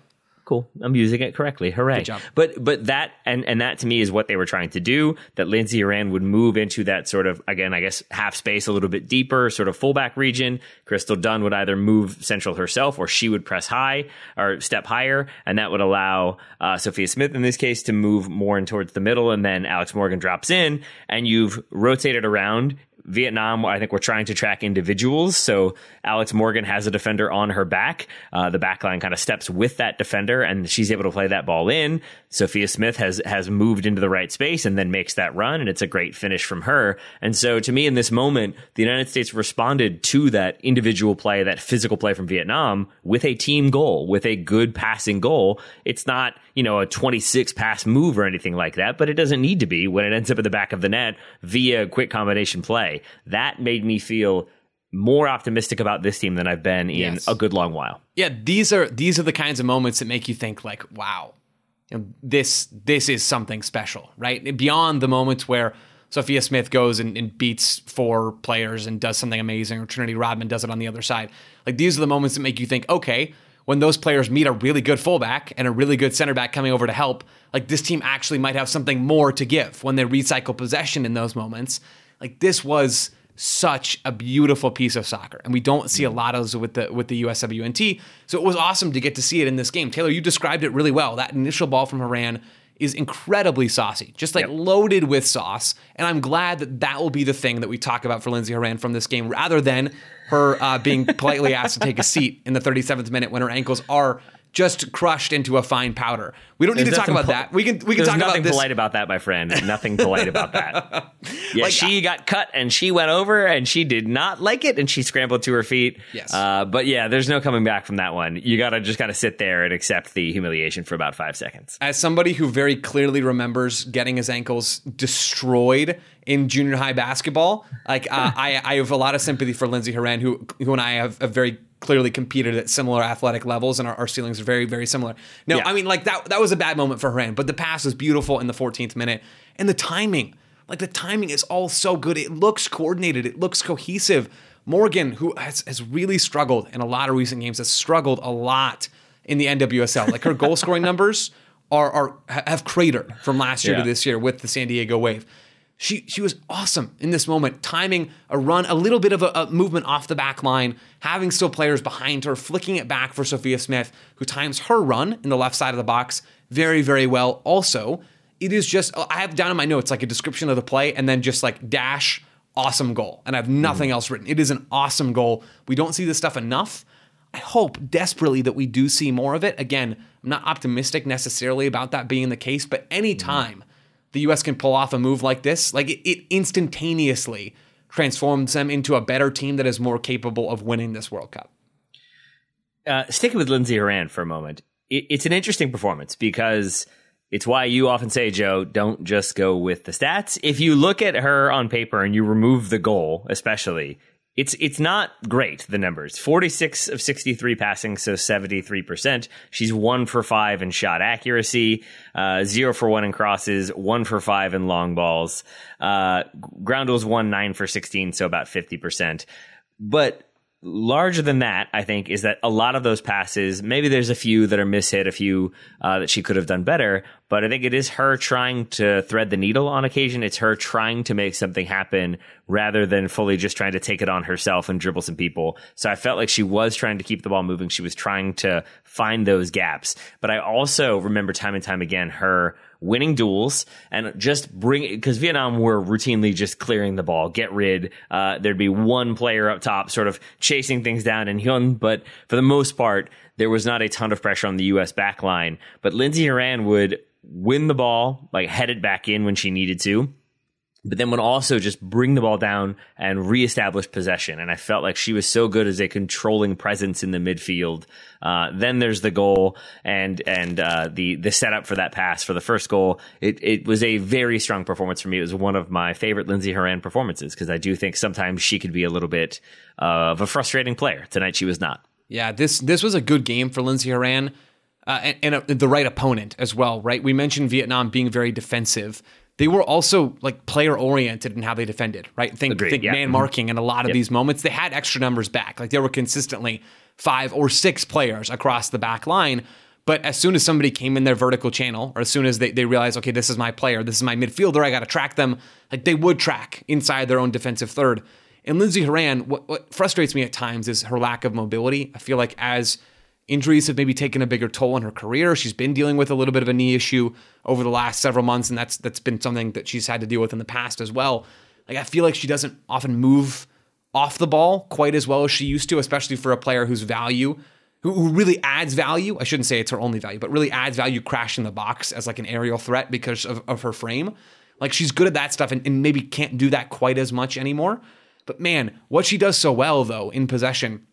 Cool. I'm using it correctly. Hooray. job. But but that and and that to me is what they were trying to do. That Lindsey Horan would move into that sort of again, I guess half space a little bit deeper, sort of fullback region. Crystal Dunn would either move central herself or she would press high or step higher, and that would allow uh, Sophia Smith in this case to move more in towards the middle, and then Alex Morgan drops in, and you've rotated around Vietnam, I think we're trying to track individuals. So Alex Morgan has a defender on her back. Uh, the back line kind of steps with that defender, and she's able to play that ball in. Sophia Smith has has moved into the right space and then makes that run, and it's a great finish from her. And so, to me, in this moment, the United States responded to that individual play, that physical play from Vietnam, with a team goal, with a good passing goal. It's not you know a 26 pass move or anything like that, but it doesn't need to be when it ends up at the back of the net via quick combination play. That made me feel more optimistic about this team than I've been in Yes. a good long while. Yeah, these are these are the kinds of moments that make you think like, wow, you know, this this is something special, right? Beyond the moments where Sophia Smith goes and, and beats four players and does something amazing, or Trinity Rodman does it on the other side. Like these are the moments that make you think, okay, when those players meet a really good fullback and a really good center back coming over to help, like this team actually might have something more to give when they recycle possession in those moments. Like this was such a beautiful piece of soccer, and we don't see a lot of those with the with the USWNT. So it was awesome to get to see it in this game. Taylor, you described it really well. That initial ball from Horan is incredibly saucy, just like loaded with sauce. And I'm glad that that will be the thing that we talk about for Lindsey Horan from this game, rather than her uh, being politely asked to take a seat in the 37th minute when her ankles are just crushed into a fine powder. We don't need There's to talk about pol- that. We can we can talk nothing about this. polite about that, my friend. Nothing polite about that. Yeah, Like, she got cut and she went over and she did not like it and she scrambled to her feet. Yes. Uh, but yeah, there's no coming back from that one. You gotta just gotta sit there and accept the humiliation for about five seconds. as somebody who very clearly remembers getting his ankles destroyed in junior high basketball, like uh, I, I have a lot of sympathy for Lindsey Horan, who who and I have, have very clearly competed at similar athletic levels, and our, our ceilings are very very similar. No, Yeah. I mean like that that was a bad moment for Horan, but the pass was beautiful in the 14th minute, and the timing, like the timing is all so good. It looks coordinated, it looks cohesive. Morgan, who has, has really struggled in a lot of recent games, has struggled a lot in the NWSL. Like her goal scoring numbers are, are have cratered from last year Yeah. to this year with the San Diego Wave. She she was awesome in this moment, timing a run, a little bit of a, a movement off the back line, having still players behind her, flicking it back for Sophia Smith, who times her run in the left side of the box very very well. Also, it is just uh, I have down in my notes like a description of the play and then just like dash awesome goal, and I have nothing else written. It is an awesome goal. We don't see this stuff enough. I hope desperately that we do see more of it. Again, I'm not optimistic necessarily about that being the case, but anytime mm-hmm. The US can pull off a move like this, like it, it instantaneously transforms them into a better team that is more capable of winning this World Cup. uh, sticking with Lindsey Horan for a moment, it, it's an interesting performance because it's why you often say, Joe, don't just go with the stats. If you look at her on paper and you remove the goal, especially, it's it's not great. The numbers: forty six of sixty three passing, so seventy three percent. She's one for five in shot accuracy, uh, zero for one in crosses, one for five in long balls. Uh, ground duels one nine for sixteen, so about fifty percent. But larger than that, I think, is that a lot of those passes, maybe there's a few that are mishit, a few uh, that she could have done better, but I think it is her trying to thread the needle on occasion. It's her trying to make something happen rather than fully just trying to take it on herself and dribble some people. So I felt like she was trying to keep the ball moving. She was trying to find those gaps. But I also remember time and time again her winning duels and just bring because Vietnam were routinely just clearing the ball, get rid. Uh, there'd be one player up top, sort of chasing things down in Hyun, but for the most part, there was not a ton of pressure on the U.S. back line. But Lindsey Horan would win the ball, like head it back in when she needed to. But then would also just bring the ball down and reestablish possession. And I felt like she was so good as a controlling presence in the midfield. Uh, then there's the goal and and uh, the the setup for that pass for the first goal. It it was a very strong performance for me. It was one of my favorite Lindsey Horan performances because I do think sometimes she could be a little bit of a frustrating player. Tonight she was not. Yeah, this this was a good game for Lindsey Horan. Uh, and, and a, the right opponent as well, right? We mentioned Vietnam being very defensive they were also like player oriented in how they defended, right? Think Agreed, think yeah. man mm-hmm. marking in a lot of Yep. these moments. They had extra numbers back. Like there were consistently five or six players across the back line. But as soon as somebody came in their vertical channel, or as soon as they, they realized, okay, this is my player, this is my midfielder, I got to track them, like they would track inside their own defensive third. And Lindsey Horan, what, what frustrates me at times is her lack of mobility. I feel like as injuries have maybe taken a bigger toll on her career. She's been dealing with a little bit of a knee issue over the last several months, and that's that's been something that she's had to deal with in the past as well. Like I feel like she doesn't often move off the ball quite as well as she used to, especially for a player whose value, who, who really adds value. I shouldn't say it's her only value, but really adds value crashing the box as like an aerial threat because of, of her frame. Like she's good at that stuff and, and maybe can't do that quite as much anymore. But man, what she does so well though in possession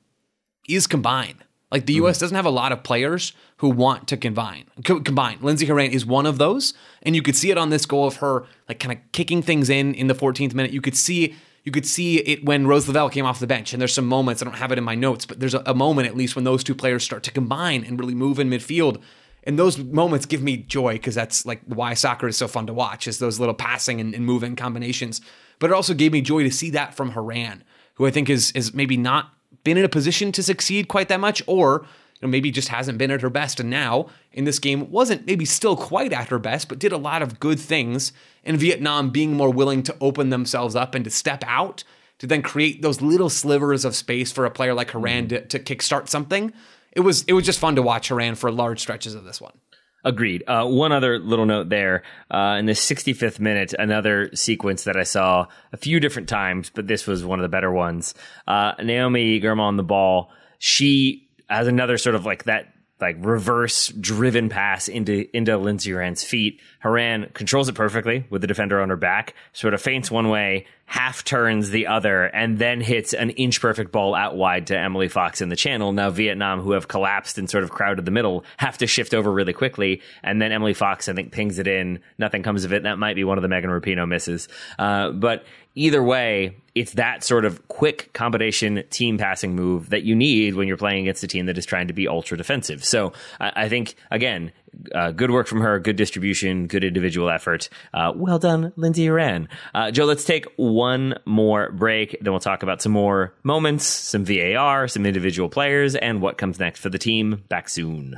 is combine. Like the hmm. U.S. doesn't have a lot of players who want to combine. Co- combine. Lindsey Horan is one of those, and you could see it on this goal of her like kind of kicking things in in the 14th minute. You could see you could see it when Rose Lavelle came off the bench, and there's some moments I don't have it in my notes, but there's a, a moment at least when those two players start to combine and really move in midfield. And those moments give me joy because that's like why soccer is so fun to watch is those little passing and, and moving combinations. But it also gave me joy to see that from Horan, who I think is is maybe not been in a position to succeed quite that much, or you know, maybe just hasn't been at her best. And now in this game wasn't maybe still quite at her best, but did a lot of good things. And Vietnam being more willing to open themselves up and to step out to then create those little slivers of space for a player like Horan mm-hmm. to, to kickstart something. It was it was just fun to watch Horan for large stretches of this one. Agreed. Uh, one other little note there. Uh, in the 65th minute, another sequence that I saw a few different times, but this was one of the better ones. Uh, Naomi Girma on the ball. She has another sort of like that, like reverse driven pass into into Lindsey Horan's feet. Horan controls it perfectly with the defender on her back, sort of feints one way, half turns the other, and then hits an inch perfect ball out wide to Emily Fox in the channel. Now Vietnam, who have collapsed and sort of crowded the middle, have to shift over really quickly, and then Emily Fox, I think, pings it in. Nothing comes of it. That might be one of the Megan Rapinoe misses, uh, but either way, it's that sort of quick combination team passing move that you need when you're playing against a team that is trying to be ultra defensive. So I, I think again, uh, good work from her, good distribution, good individual effort. Uh, well done, Lindsey Horan. Uh, Joe, let's take one more break. Then we'll talk about some more moments, some VAR, some individual players, and what comes next for the team. Back soon.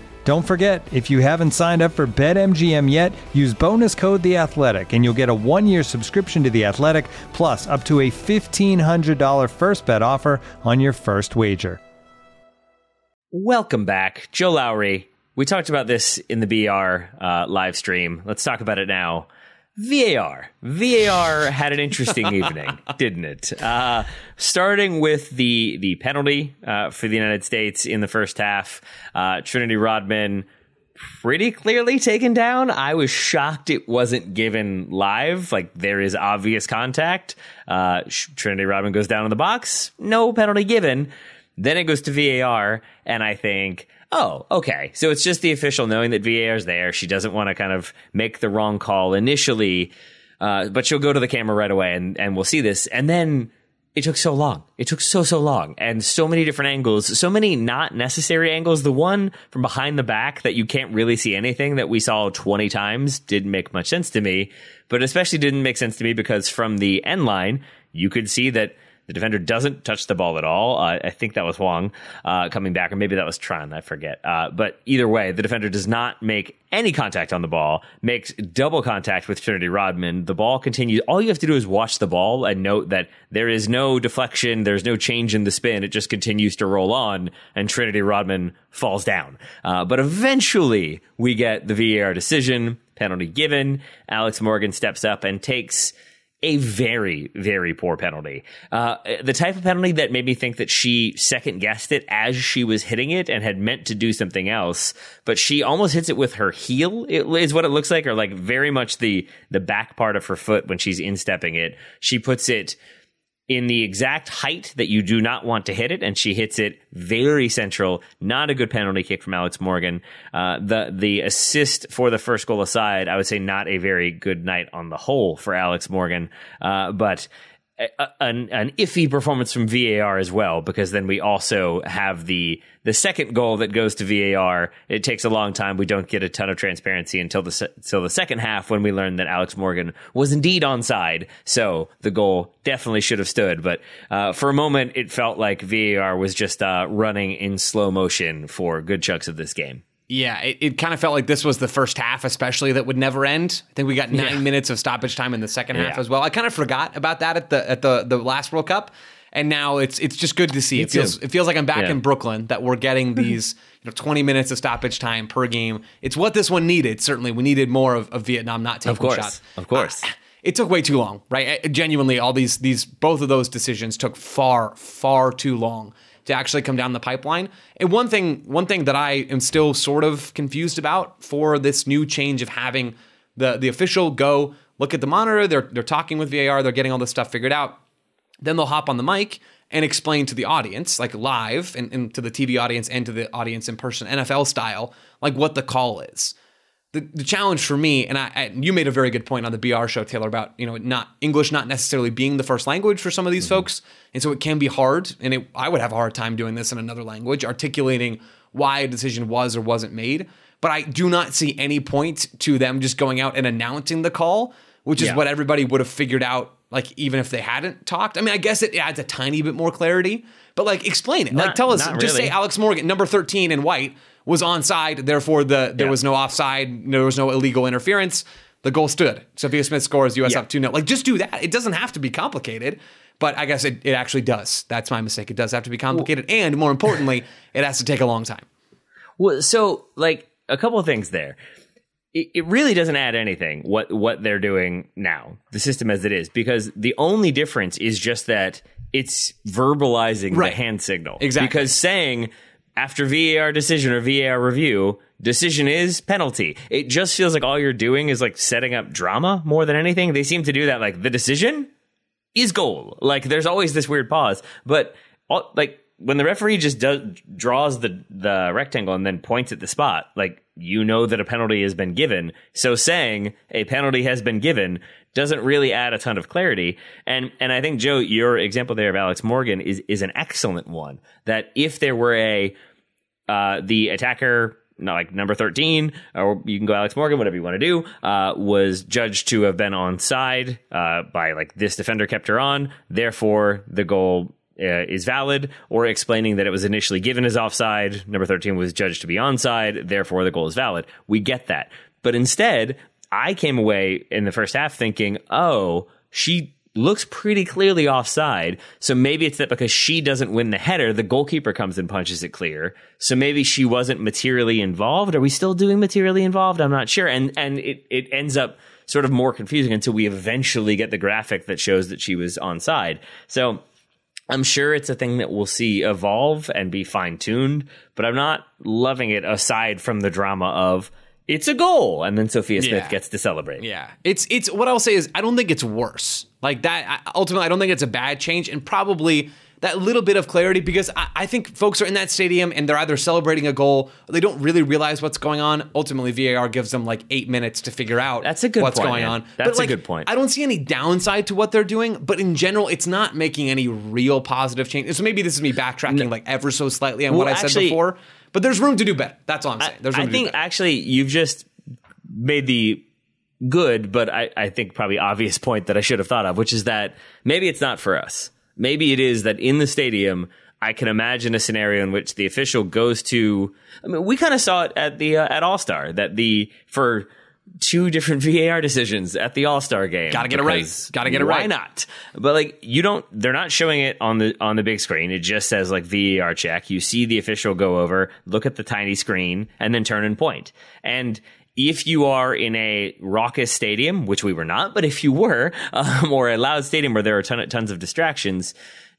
Don't forget, if you haven't signed up for BetMGM yet, use bonus code The Athletic, and you'll get a one-year subscription to The Athletic, plus up to a $1,500 first bet offer on your first wager. Welcome back, Joe Lowery. We talked about this in the BR uh, live stream. Let's talk about it now. VAR. VAR had an interesting evening, didn't it? Uh, starting with the the penalty uh, for the United States in the first half, uh, Trinity Rodman pretty clearly taken down. I was shocked it wasn't given live. Like there is obvious contact. Uh, Trinity Rodman goes down in the box, no penalty given. Then it goes to VAR, and I think oh, okay. So it's just the official knowing that VAR is there. She doesn't want to kind of make the wrong call initially, uh, but she'll go to the camera right away and, and we'll see this. And then it took so long. It took so, so long and so many different angles, so many not necessary angles. The one from behind the back that you can't really see anything that we saw 20 times didn't make much sense to me, but especially didn't make sense to me because from the end line, you could see that the defender doesn't touch the ball at all. Uh, I think that was Huang uh, coming back, or maybe that was Tran. I forget. Uh, but either way, the defender does not make any contact on the ball, makes double contact with Trinity Rodman. The ball continues. All you have to do is watch the ball and note that there is no deflection, there's no change in the spin. It just continues to roll on, and Trinity Rodman falls down. Uh, but eventually, we get the VAR decision, penalty given. Alex Morgan steps up and takes a very, very poor penalty. Uh, the type of penalty that made me think that she second guessed it as she was hitting it and had meant to do something else, but she almost hits it with her heel. It is what it looks like, or like very much the the back part of her foot when she's instepping it. She puts it in the exact height that you do not want to hit it, and she hits it very central. Not a good penalty kick from Alex Morgan. Uh, the the assist for the first goal aside, I would say not a very good night on the whole for Alex Morgan. Uh, but an, an iffy performance from VAR as well, because then we also have the the second goal that goes to VAR. It takes a long time. We don't get a ton of transparency until the until the second half when we learn that Alex Morgan was indeed onside. So the goal definitely should have stood. But uh, for a moment, it felt like VAR was just uh, running in slow motion for good chunks of this game. Yeah, it, it kind of felt like this was the first half, especially that would never end. I think we got nine yeah. minutes of stoppage time in the second half as well. I kind of forgot about that at the at the the last World Cup, and now it's it's just good to see. Me it feels too. it feels like I'm back yeah. in Brooklyn that we're getting these you know 20 minutes of stoppage time per game. It's what this one needed. Certainly, we needed more of, of Vietnam not taking of course, shots. Of course. Uh, it took way too long, right? Genuinely, all these these both of those decisions took far far too long to actually come down the pipeline. And one thing, one thing that I am still sort of confused about for this new change of having the the official go look at the monitor, they're they're talking with VAR, they're getting all this stuff figured out. Then they'll hop on the mic and explain to the audience, like live, and, and to the TV audience and to the audience in person, NFL style, like what the call is the, the challenge for me, and I, I, you made a very good point on the BR show, Taylor, about you know not English not necessarily being the first language for some of these mm-hmm. folks, and so it can be hard. And it, I would have a hard time doing this in another language, articulating why a decision was or wasn't made. But I do not see any point to them just going out and announcing the call, which is yeah. what everybody would have figured out. Like even if they hadn't talked, I mean, I guess it adds a tiny bit more clarity. But like, explain it. Not, like, tell us. Just really. say Alex Morgan, number thirteen in white was onside. Therefore, the there yeah. was no offside. There was no illegal interference. The goal stood. Sophia Smith scores. US yeah. up 2 0. Like, just do that. It doesn't have to be complicated, but I guess it, it actually does. That's my mistake. It does have to be complicated. Well, and more importantly, it has to take a long time. Well, so like a couple of things there. It, it really doesn't add anything what what they're doing now, the system as it is, because the only difference is just that it's verbalizing Right. the hand signal. Exactly. Because saying after VAR decision or VAR review, decision is penalty. It just feels like all you're doing is like setting up drama more than anything. They seem to do that like the decision is goal. Like there's always this weird pause, but all, like when the referee just does draws the the rectangle and then points at the spot, like you know that a penalty has been given. So saying a penalty has been given doesn't really add a ton of clarity. And and I think Joe, your example there of Alex Morgan is is an excellent one. That if there were a uh, the attacker, not like number 13, or you can go Alex Morgan, whatever you want to do, uh, was judged to have been onside uh, by like this defender kept her on. Therefore, the goal uh, is valid, or explaining that it was initially given as offside. Number 13 was judged to be onside. Therefore, the goal is valid. We get that. But instead, I came away in the first half thinking, oh, she looks pretty clearly offside. So maybe it's that because she doesn't win the header, the goalkeeper comes and punches it clear. So maybe she wasn't materially involved. Are we still doing materially involved? I'm not sure. And and it, it ends up sort of more confusing until we eventually get the graphic that shows that she was onside. So I'm sure it's a thing that we'll see evolve and be fine tuned, but I'm not loving it aside from the drama of it's a goal and then Sophia Smith Yeah. gets to celebrate. Yeah, it's it's what I'll say is I don't think it's worse like that. I, ultimately, I don't think it's a bad change, and probably that little bit of clarity because I, I think folks are in that stadium and they're either celebrating a goal or they don't really realize what's going on. Ultimately, VAR gives them like eight minutes to figure out That's a good what's point, going man. on. That's a like, good point. I don't see any downside to what they're doing, but in general, it's not making any real positive change. So maybe this is me backtracking like ever so slightly on what Well, I said before. But there's room to do better. That's all I'm saying. There's room I think actually you've just made the good, but I, I think probably obvious point that I should have thought of, which is that maybe it's not for us. Maybe it is that in the stadium, I can imagine a scenario in which the official goes to. I mean, we kind of saw it at the uh, at All Star that the for two different VAR decisions at the All Star game. Gotta get it right. because Gotta get it Why right. not? But like you don't. They're not showing it on the on the big screen. It just says like VAR check. You see the official go over, look at the tiny screen, and then turn and point. And if you are in a raucous stadium, which we were not, but if you were, um, or a loud stadium where there are ton, tons of distractions,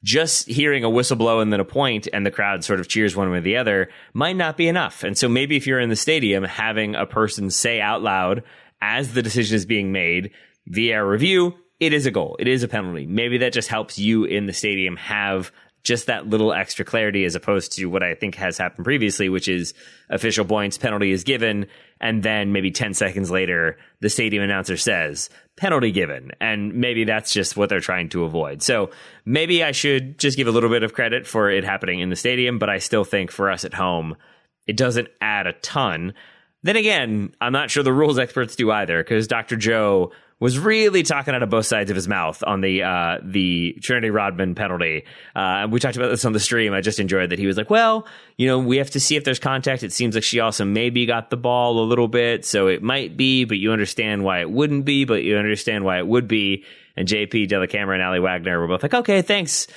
just hearing a whistle blow and then a point and the crowd sort of cheers one way or the other might not be enough. And so maybe if you're in the stadium, having a person say out loud as the decision is being made, VAR review, it is a goal. It is a penalty. Maybe that just helps you in the stadium have just that little extra clarity as opposed to what I think has happened previously, which is official points, penalty is given, and then maybe 10 seconds later, the stadium announcer says, penalty given. And maybe that's just what they're trying to avoid. So maybe I should just give a little bit of credit for it happening in the stadium, but I still think for us at home, it doesn't add a ton. Then again, I'm not sure the rules experts do either, because Dr. Joe was really talking out of both sides of his mouth on the uh, the Trinity Rodman penalty. Uh, we talked about this on the stream. I just enjoyed that he was like, "Well, you know, we have to see if there's contact. It seems like she also maybe got the ball a little bit, so it might be, but you understand why it wouldn't be, but you understand why it would be." And JP Dellacamera and Aly Wagner were both like, "Okay, thanks."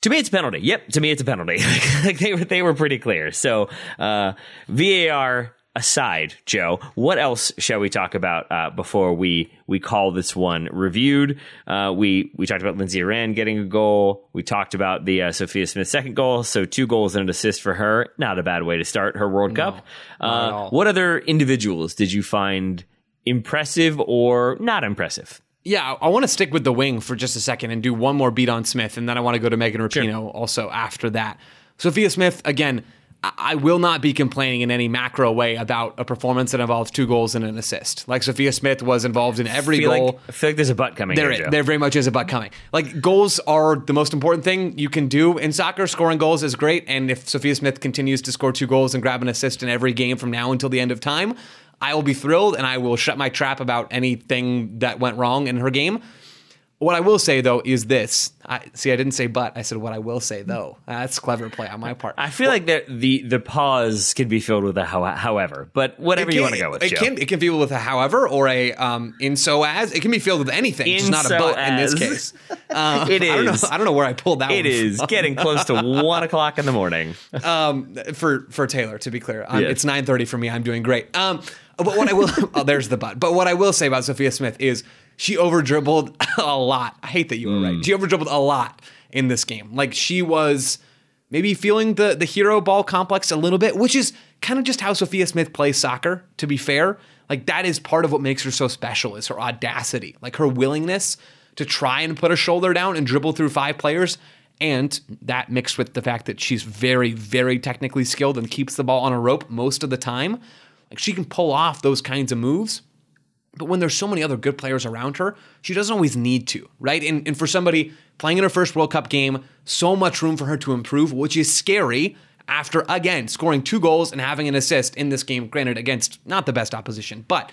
To me, it's a penalty. Yep, to me, it's a penalty. like they were, they were pretty clear. So, uh, VAR aside, Joe, what else shall we talk about uh, before we we call this one reviewed? Uh, we we talked about Lindsey Horan getting a goal. We talked about the uh, Sophia Smith second goal. So two goals and an assist for her. Not a bad way to start her World Cup. Uh, what other individuals did you find impressive or not impressive? Yeah, I want to stick with the wing for just a second and do one more beat on Smith, and then I want to go to Megan Rapinoe also after that. Sophia Smith, again, I- will not be complaining in any macro way about a performance that involves two goals and an assist. Like Sophia Smith was involved in every feel goal. Like, I feel like there's a butt coming. There, here, there very much is a butt coming. Like goals are the most important thing you can do in soccer. Scoring goals is great, and if Sophia Smith continues to score two goals and grab an assist in every game from now until the end of time, I will be thrilled, and I will shut my trap about anything that went wrong in her game. What I will say though is this. I see. I didn't say but. I said what I will say though. That's clever play on my part. I feel like the the the pause can be filled with a how, however, but whatever It you want to go with. It Joe. can it can be filled with a however or a um in so as. It can be filled with anything, just In not a so but in this case. Uh, It I don't know. I don't know where I pulled that. It is getting close to one o'clock in the morning. um, for for Taylor. To be clear, um, Yes. it's nine thirty for me. I'm doing great. Um, but what I will, oh, there's the but. But what I will say about Sophia Smith is she over dribbled a lot. I hate that you were Mm. right. She over dribbled a lot in this game. Like she was maybe feeling the the hero ball complex a little bit, which is kind of just how Sophia Smith plays soccer. To be fair, like that is part of what makes her so special is her audacity, like her willingness to try and put a shoulder down and dribble through five players. And that mixed with the fact that she's very, very technically skilled and keeps the ball on a rope most of the time, like she can pull off those kinds of moves. But when there's so many other good players around her, she doesn't always need to, right? And, and for somebody playing in her first World Cup game, so much room for her to improve, which is scary after, again, scoring two goals and having an assist in this game, granted, against not the best opposition. But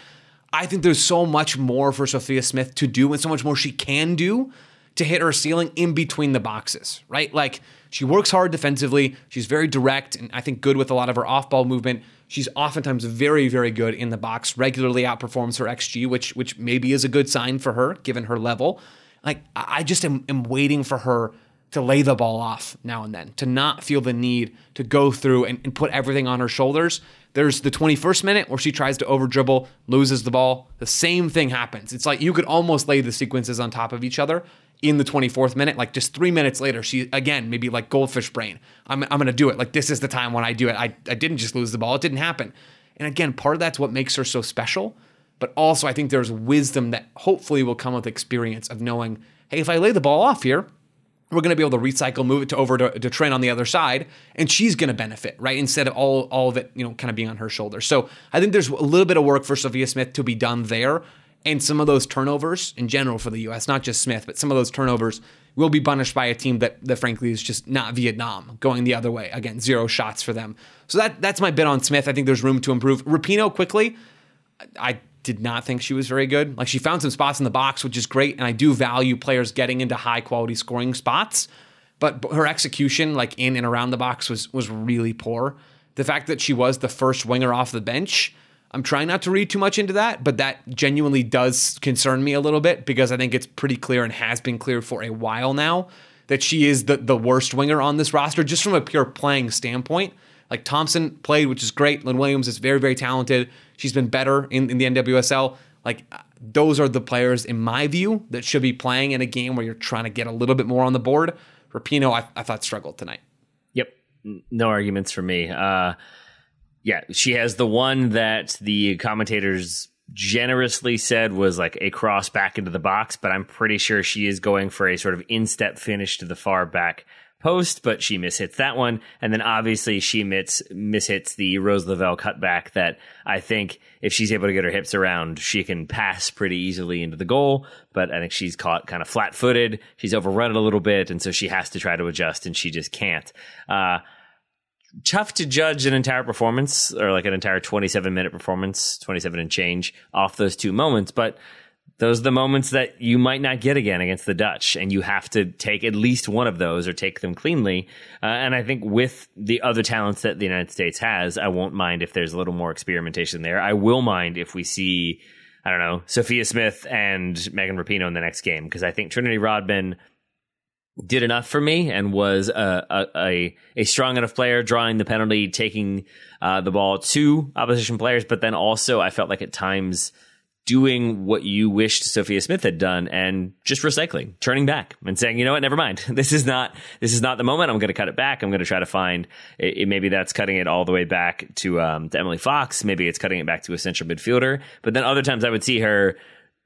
I think there's so much more for Sophia Smith to do and so much more she can do to hit her ceiling in between the boxes, right? Like she works hard defensively. She's very direct and I think good with a lot of her off ball movement. She's oftentimes very, very good in the box, regularly outperforms her XG, which which maybe is a good sign for her given her level. Like I just am, am waiting for her to lay the ball off now and then, to not feel the need to go through and, and put everything on her shoulders. There's the 21st minute where she tries to over dribble, loses the ball. The same thing happens. It's like you could almost lay the sequences on top of each other in the 24th minute. Like just three minutes later, she again, maybe like goldfish brain. I'm, I'm going to do it. Like this is the time when I do it. I, I didn't just lose the ball, it didn't happen. And again, part of that's what makes her so special. But also, I think there's wisdom that hopefully will come with experience of knowing, hey, if I lay the ball off here, we're going to be able to recycle, move it to over to, to Trent on the other side, and she's going to benefit, right? Instead of all all of it, you know, kind of being on her shoulders. So I think there's a little bit of work for Sophia Smith to be done there, and some of those turnovers in general for the U.S., not just Smith, but some of those turnovers will be punished by a team that that frankly is just not Vietnam going the other way. Again, zero shots for them. So that that's my bit on Smith. I think there's room to improve. Rapinoe quickly. I did not think she was very good. Like she found some spots in the box, which is great, and I do value players getting into high quality scoring spots. But her execution, like in and around the box, was was really poor. The fact that she was the first winger off the bench, I'm trying not to read too much into that, but that genuinely does concern me a little bit because I think it's pretty clear and has been clear for a while now that she is the the worst winger on this roster, just from a pure playing standpoint. Like Thompson played, which is great. Lynn Williams is very, very talented. She's been better in, in the NWSL. Like uh, those are the players, in my view, that should be playing in a game where you're trying to get a little bit more on the board. Rapinoe, I, I thought struggled tonight. Yep. No arguments for me. Uh, yeah, she has the one that the commentators generously said was like a cross back into the box, but I'm pretty sure she is going for a sort of instep finish to the far back post, but she mishits that one. And then obviously she miss, mishits the Rose Lavelle cutback that I think if she's able to get her hips around, she can pass pretty easily into the goal. But I think she's caught kind of flat footed. She's overrun it a little bit. And so she has to try to adjust and she just can't. Uh, tough to judge an entire performance or like an entire 27 minute performance, 27 and change off those two moments. But those are the moments that you might not get again against the Dutch, and you have to take at least one of those or take them cleanly. Uh, and I think with the other talents that the United States has, I won't mind if there's a little more experimentation there. I will mind if we see, I don't know, Sophia Smith and Megan Rapinoe in the next game, because I think Trinity Rodman did enough for me and was a, a, a strong enough player, drawing the penalty, taking uh, the ball to opposition players, but then also I felt like at times doing what you wished Sophia Smith had done and just recycling, turning back and saying, you know what, never mind. This is not this is not the moment. I'm going to cut it back. I'm going to try to find it, maybe that's cutting it all the way back to um, to Emily Fox. Maybe it's cutting it back to a central midfielder. But then other times I would see her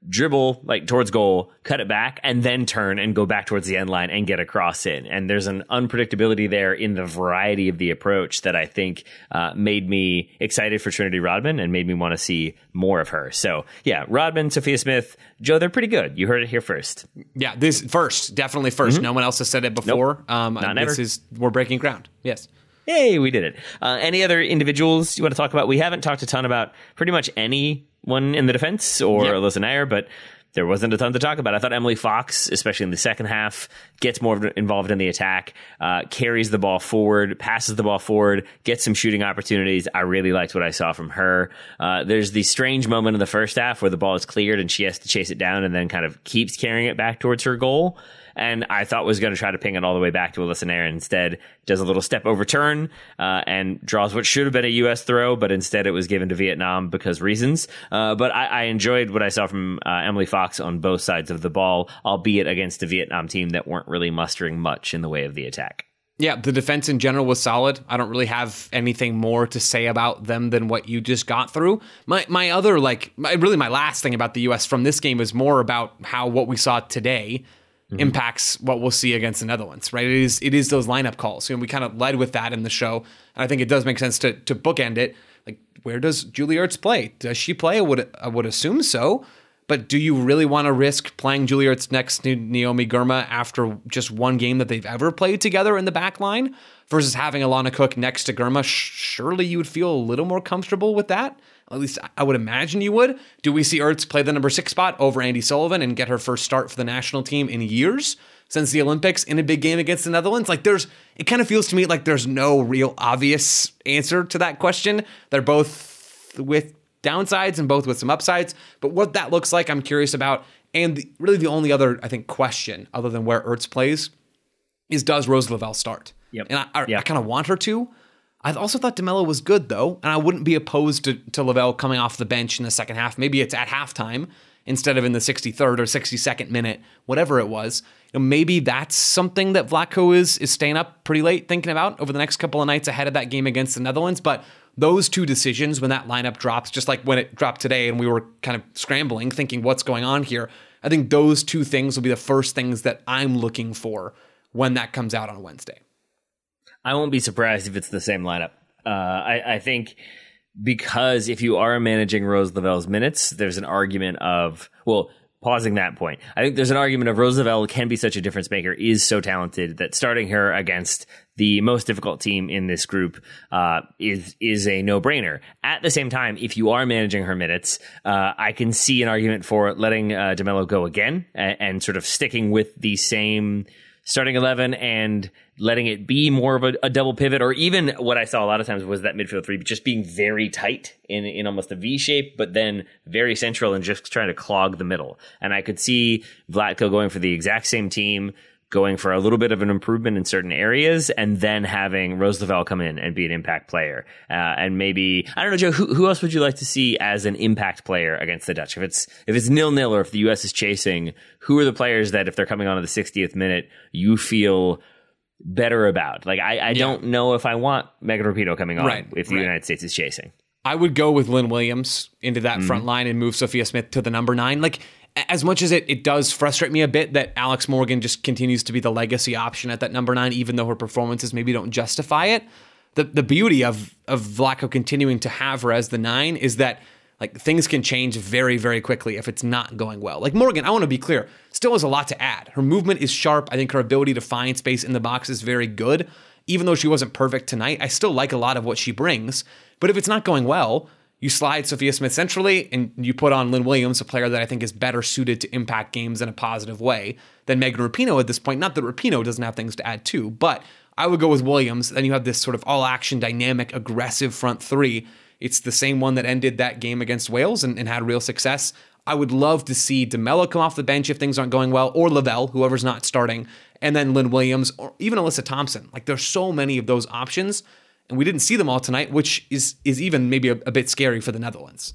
dribble like towards goal, cut it back, and then turn and go back towards the end line and get a cross in. And there's an unpredictability there in the variety of the approach that I think uh, made me excited for Trinity Rodman and made me want to see more of her. So yeah, Rodman, Sophia Smith, Joe, they're pretty good. You heard it here first. Yeah, this first, definitely 1st No one else has said it before. Um, Not this never. is we're breaking ground. Yes. Hey, we did it. Uh, any other individuals you want to talk about? We haven't talked a ton about pretty much anyone in the defense or Yep. Alyssa Naeher, but there wasn't a ton to talk about. I thought Emily Fox, especially in the second half, gets more involved in the attack, uh, carries the ball forward, passes the ball forward, gets some shooting opportunities. I really liked what I saw from her. Uh, there's the strange moment in the first half where the ball is cleared and she has to chase it down and then kind of keeps carrying it back towards her goal and I thought was going to try to ping it all the way back to Alyssa Naeher. Instead, does a little step overturn uh, and draws what should have been a U.S. throw, but instead it was given to Vietnam because reasons. Uh, but I, I, enjoyed what I saw from uh, Emily Fox on both sides of the ball, albeit against a Vietnam team that weren't really mustering much in the way of the attack. Yeah, the defense in general was solid. I don't really have anything more to say about them than what you just got through. My my other like my, really my last thing about the US from this game is more about how what we saw today mm-hmm. impacts what we'll see against the Netherlands, right? It is it is those lineup calls. And we kind of led with that in the show. And I think it does make sense to to bookend it. Like, where does Julie Ertz play? Does she play? I would I would assume so. But do you really want to risk playing Ertz next to Naomi Girma after just one game that they've ever played together in the back line versus having Alana Cook next to Girma? Surely you would feel a little more comfortable with that. At least I would imagine you would. Do we see Ertz play the number six spot over Andi Sullivan and get her first start for the national team in years since the Olympics in a big game against the Netherlands? Like there's, it kind of feels to me like there's no real obvious answer to that question. They're both with downsides and both with some upsides. But what that looks like, I'm curious about. And the, really, the only other I think question, other than where Ertz plays, is does Rose Lavelle start? Yep. And I, I, yep. I kind of want her to. I also thought DeMelo was good though, and I wouldn't be opposed to, to Lavelle coming off the bench in the second half. Maybe it's at halftime instead of in the 63rd or 62nd minute, whatever it was. You know, maybe that's something that Vlatko is is staying up pretty late thinking about over the next couple of nights ahead of that game against the Netherlands. But those two decisions, when that lineup drops, just like when it dropped today, and we were kind of scrambling, thinking what's going on here. I think those two things will be the first things that I'm looking for when that comes out on Wednesday. I won't be surprised if it's the same lineup. Uh, I, I, think because if you are managing Rose Lavelle's minutes, there's an argument of, well, pausing that point. I think there's an argument of Rose Lavelle can be such a difference maker, is so talented that starting her against the most difficult team in this group uh, is is a no brainer. At the same time, if you are managing her minutes, uh, I can see an argument for letting uh, DeMelo go again and, and sort of sticking with the same starting 11 and letting it be more of a, a, double pivot, or even what I saw a lot of times was that midfield three just being very tight in, in almost a V shape, but then very central and just trying to clog the middle. And I could see Vlatko going for the exact same team, going for a little bit of an improvement in certain areas, and then having Rose Lavelle come in and be an impact player. Uh, and maybe I don't know, Joe. Who, who else would you like to see as an impact player against the Dutch? If it's if it's nil nil, or if the U.S. is chasing, who are the players that if they're coming on to the 60th minute, you feel better about? Like I, I yeah. don't know if I want Megan Rapinoe coming on right, if the right. United States is chasing. I would go with Lynn Williams into that mm-hmm. front line and move Sophia Smith to the number nine. Like as much as it, it does frustrate me a bit that Alex Morgan just continues to be the legacy option at that number nine, even though her performances maybe don't justify it. The the beauty of of Vlatko continuing to have her as the nine is that like things can change very, very quickly if it's not going well. Like Morgan, I want to be clear, still has a lot to add. Her movement is sharp. I think her ability to find space in the box is very good. Even though she wasn't perfect tonight, I still like a lot of what she brings. But if it's not going well, you slide Sophia Smith centrally and you put on Lynn Williams, a player that I think is better suited to impact games in a positive way than Megan Rapinoe at this point. Not that Rapinoe doesn't have things to add too, but I would go with Williams. Then you have this sort of all action, dynamic, aggressive front three. It's the same one that ended that game against Wales and, and had real success. I would love to see DeMelo come off the bench if things aren't going well, or Lavelle, whoever's not starting, and then Lynn Williams, or even Alyssa Thompson. Like there's so many of those options and we didn't see them all tonight, which is is even maybe a, a bit scary for the Netherlands.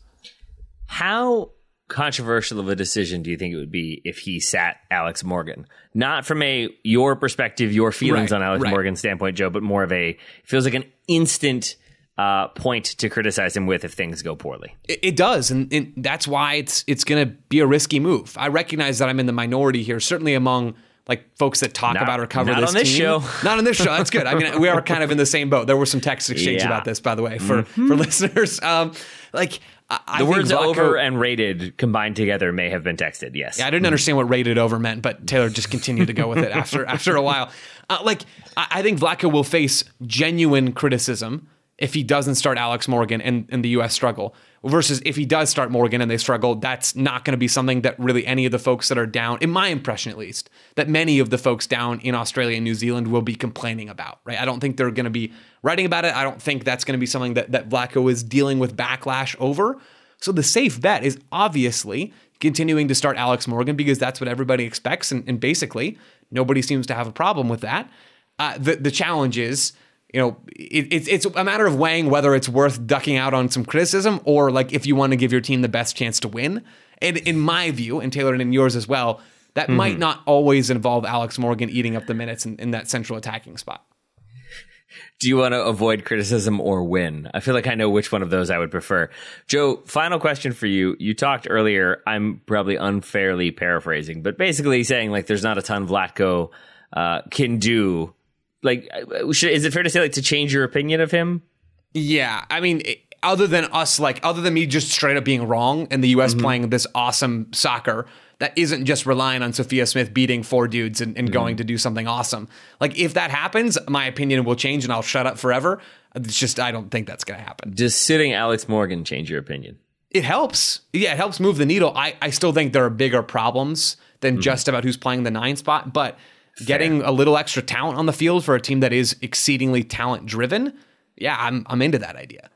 How controversial of a decision do you think it would be if he sat Alex Morgan? Not from a your perspective, your feelings right, on Alex right. Morgan's standpoint, Joe, but more of a feels like an instant uh, point to criticize him with if things go poorly. It, it does, and, and that's why it's it's going to be a risky move. I recognize that I'm in the minority here, certainly among like folks that talk not, about or cover not this, on this show. Not on this show. That's good. I mean, we are kind of in the same boat. There were some text exchange yeah. about this, by the way, for mm-hmm. for listeners. Um, like I, the I words Vlatko, over and rated combined together may have been texted. Yes. Yeah, I didn't understand what rated over meant, but Taylor just continued to go with it after after a while. Uh, like I, I think Vlatko will face genuine criticism if he doesn't start Alex Morgan in, and the U.S. struggle. Versus if he does start Morgan and they struggle, that's not going to be something that really any of the folks that are down, in my impression at least, that many of the folks down in Australia and New Zealand will be complaining about, right? I don't think they're going to be writing about it. I don't think that's going to be something that, that Vlatko is dealing with backlash over. So the safe bet is obviously continuing to start Alex Morgan because that's what everybody expects. And, and basically, nobody seems to have a problem with that. Uh, the, the challenge is, you know, it, it's it's a matter of weighing whether it's worth ducking out on some criticism or like if you want to give your team the best chance to win. And in my view, and Taylor and in yours as well, that mm-hmm. might not always involve Alex Morgan eating up the minutes in, in that central attacking spot. Do you want to avoid criticism or win? I feel like I know which one of those I would prefer. Joe, final question for you. You talked earlier, I'm probably unfairly paraphrasing, but basically saying like there's not a ton Vlatko uh, can do like uh, should, is it fair to say like to change your opinion of him? Yeah i mean it, other than us like other than me just straight up being wrong and the us mm-hmm. playing this awesome soccer that isn't just relying on sophia smith beating four dudes and, and mm-hmm. going to do something awesome. Like if that happens my opinion will change and i'll shut up forever. It's just i don't think that's going to happen. Does sitting alex morgan change your opinion? It helps. Yeah it helps move the needle. I, I still think there are bigger problems than mm-hmm. just about who's playing the nine spot but getting a little extra talent on the field for a team that is exceedingly talent driven, yeah, I'm I'm into that idea.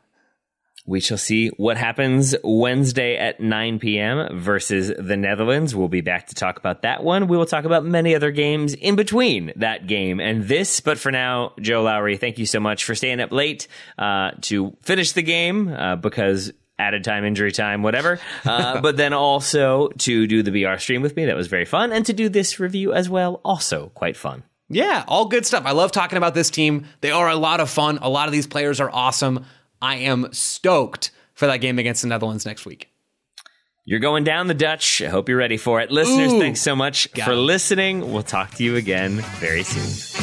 We shall see what happens Wednesday at 9 p.m. versus the Netherlands. We'll be back to talk about that one. We will talk about many other games in between that game and this. But for now, Joe Lowery, thank you so much for staying up late uh, to finish the game uh, because added time, injury time, whatever. Uh, but then also to do the BR stream with me. That was very fun. And to do this review as well. Also quite fun. Yeah, all good stuff. I love talking about this team. They are a lot of fun. A lot of these players are awesome. I am stoked for that game against the Netherlands next week. You're going down the Dutch. I hope you're ready for it. Listeners, Ooh, thanks so much for it. listening. We'll talk to you again very soon.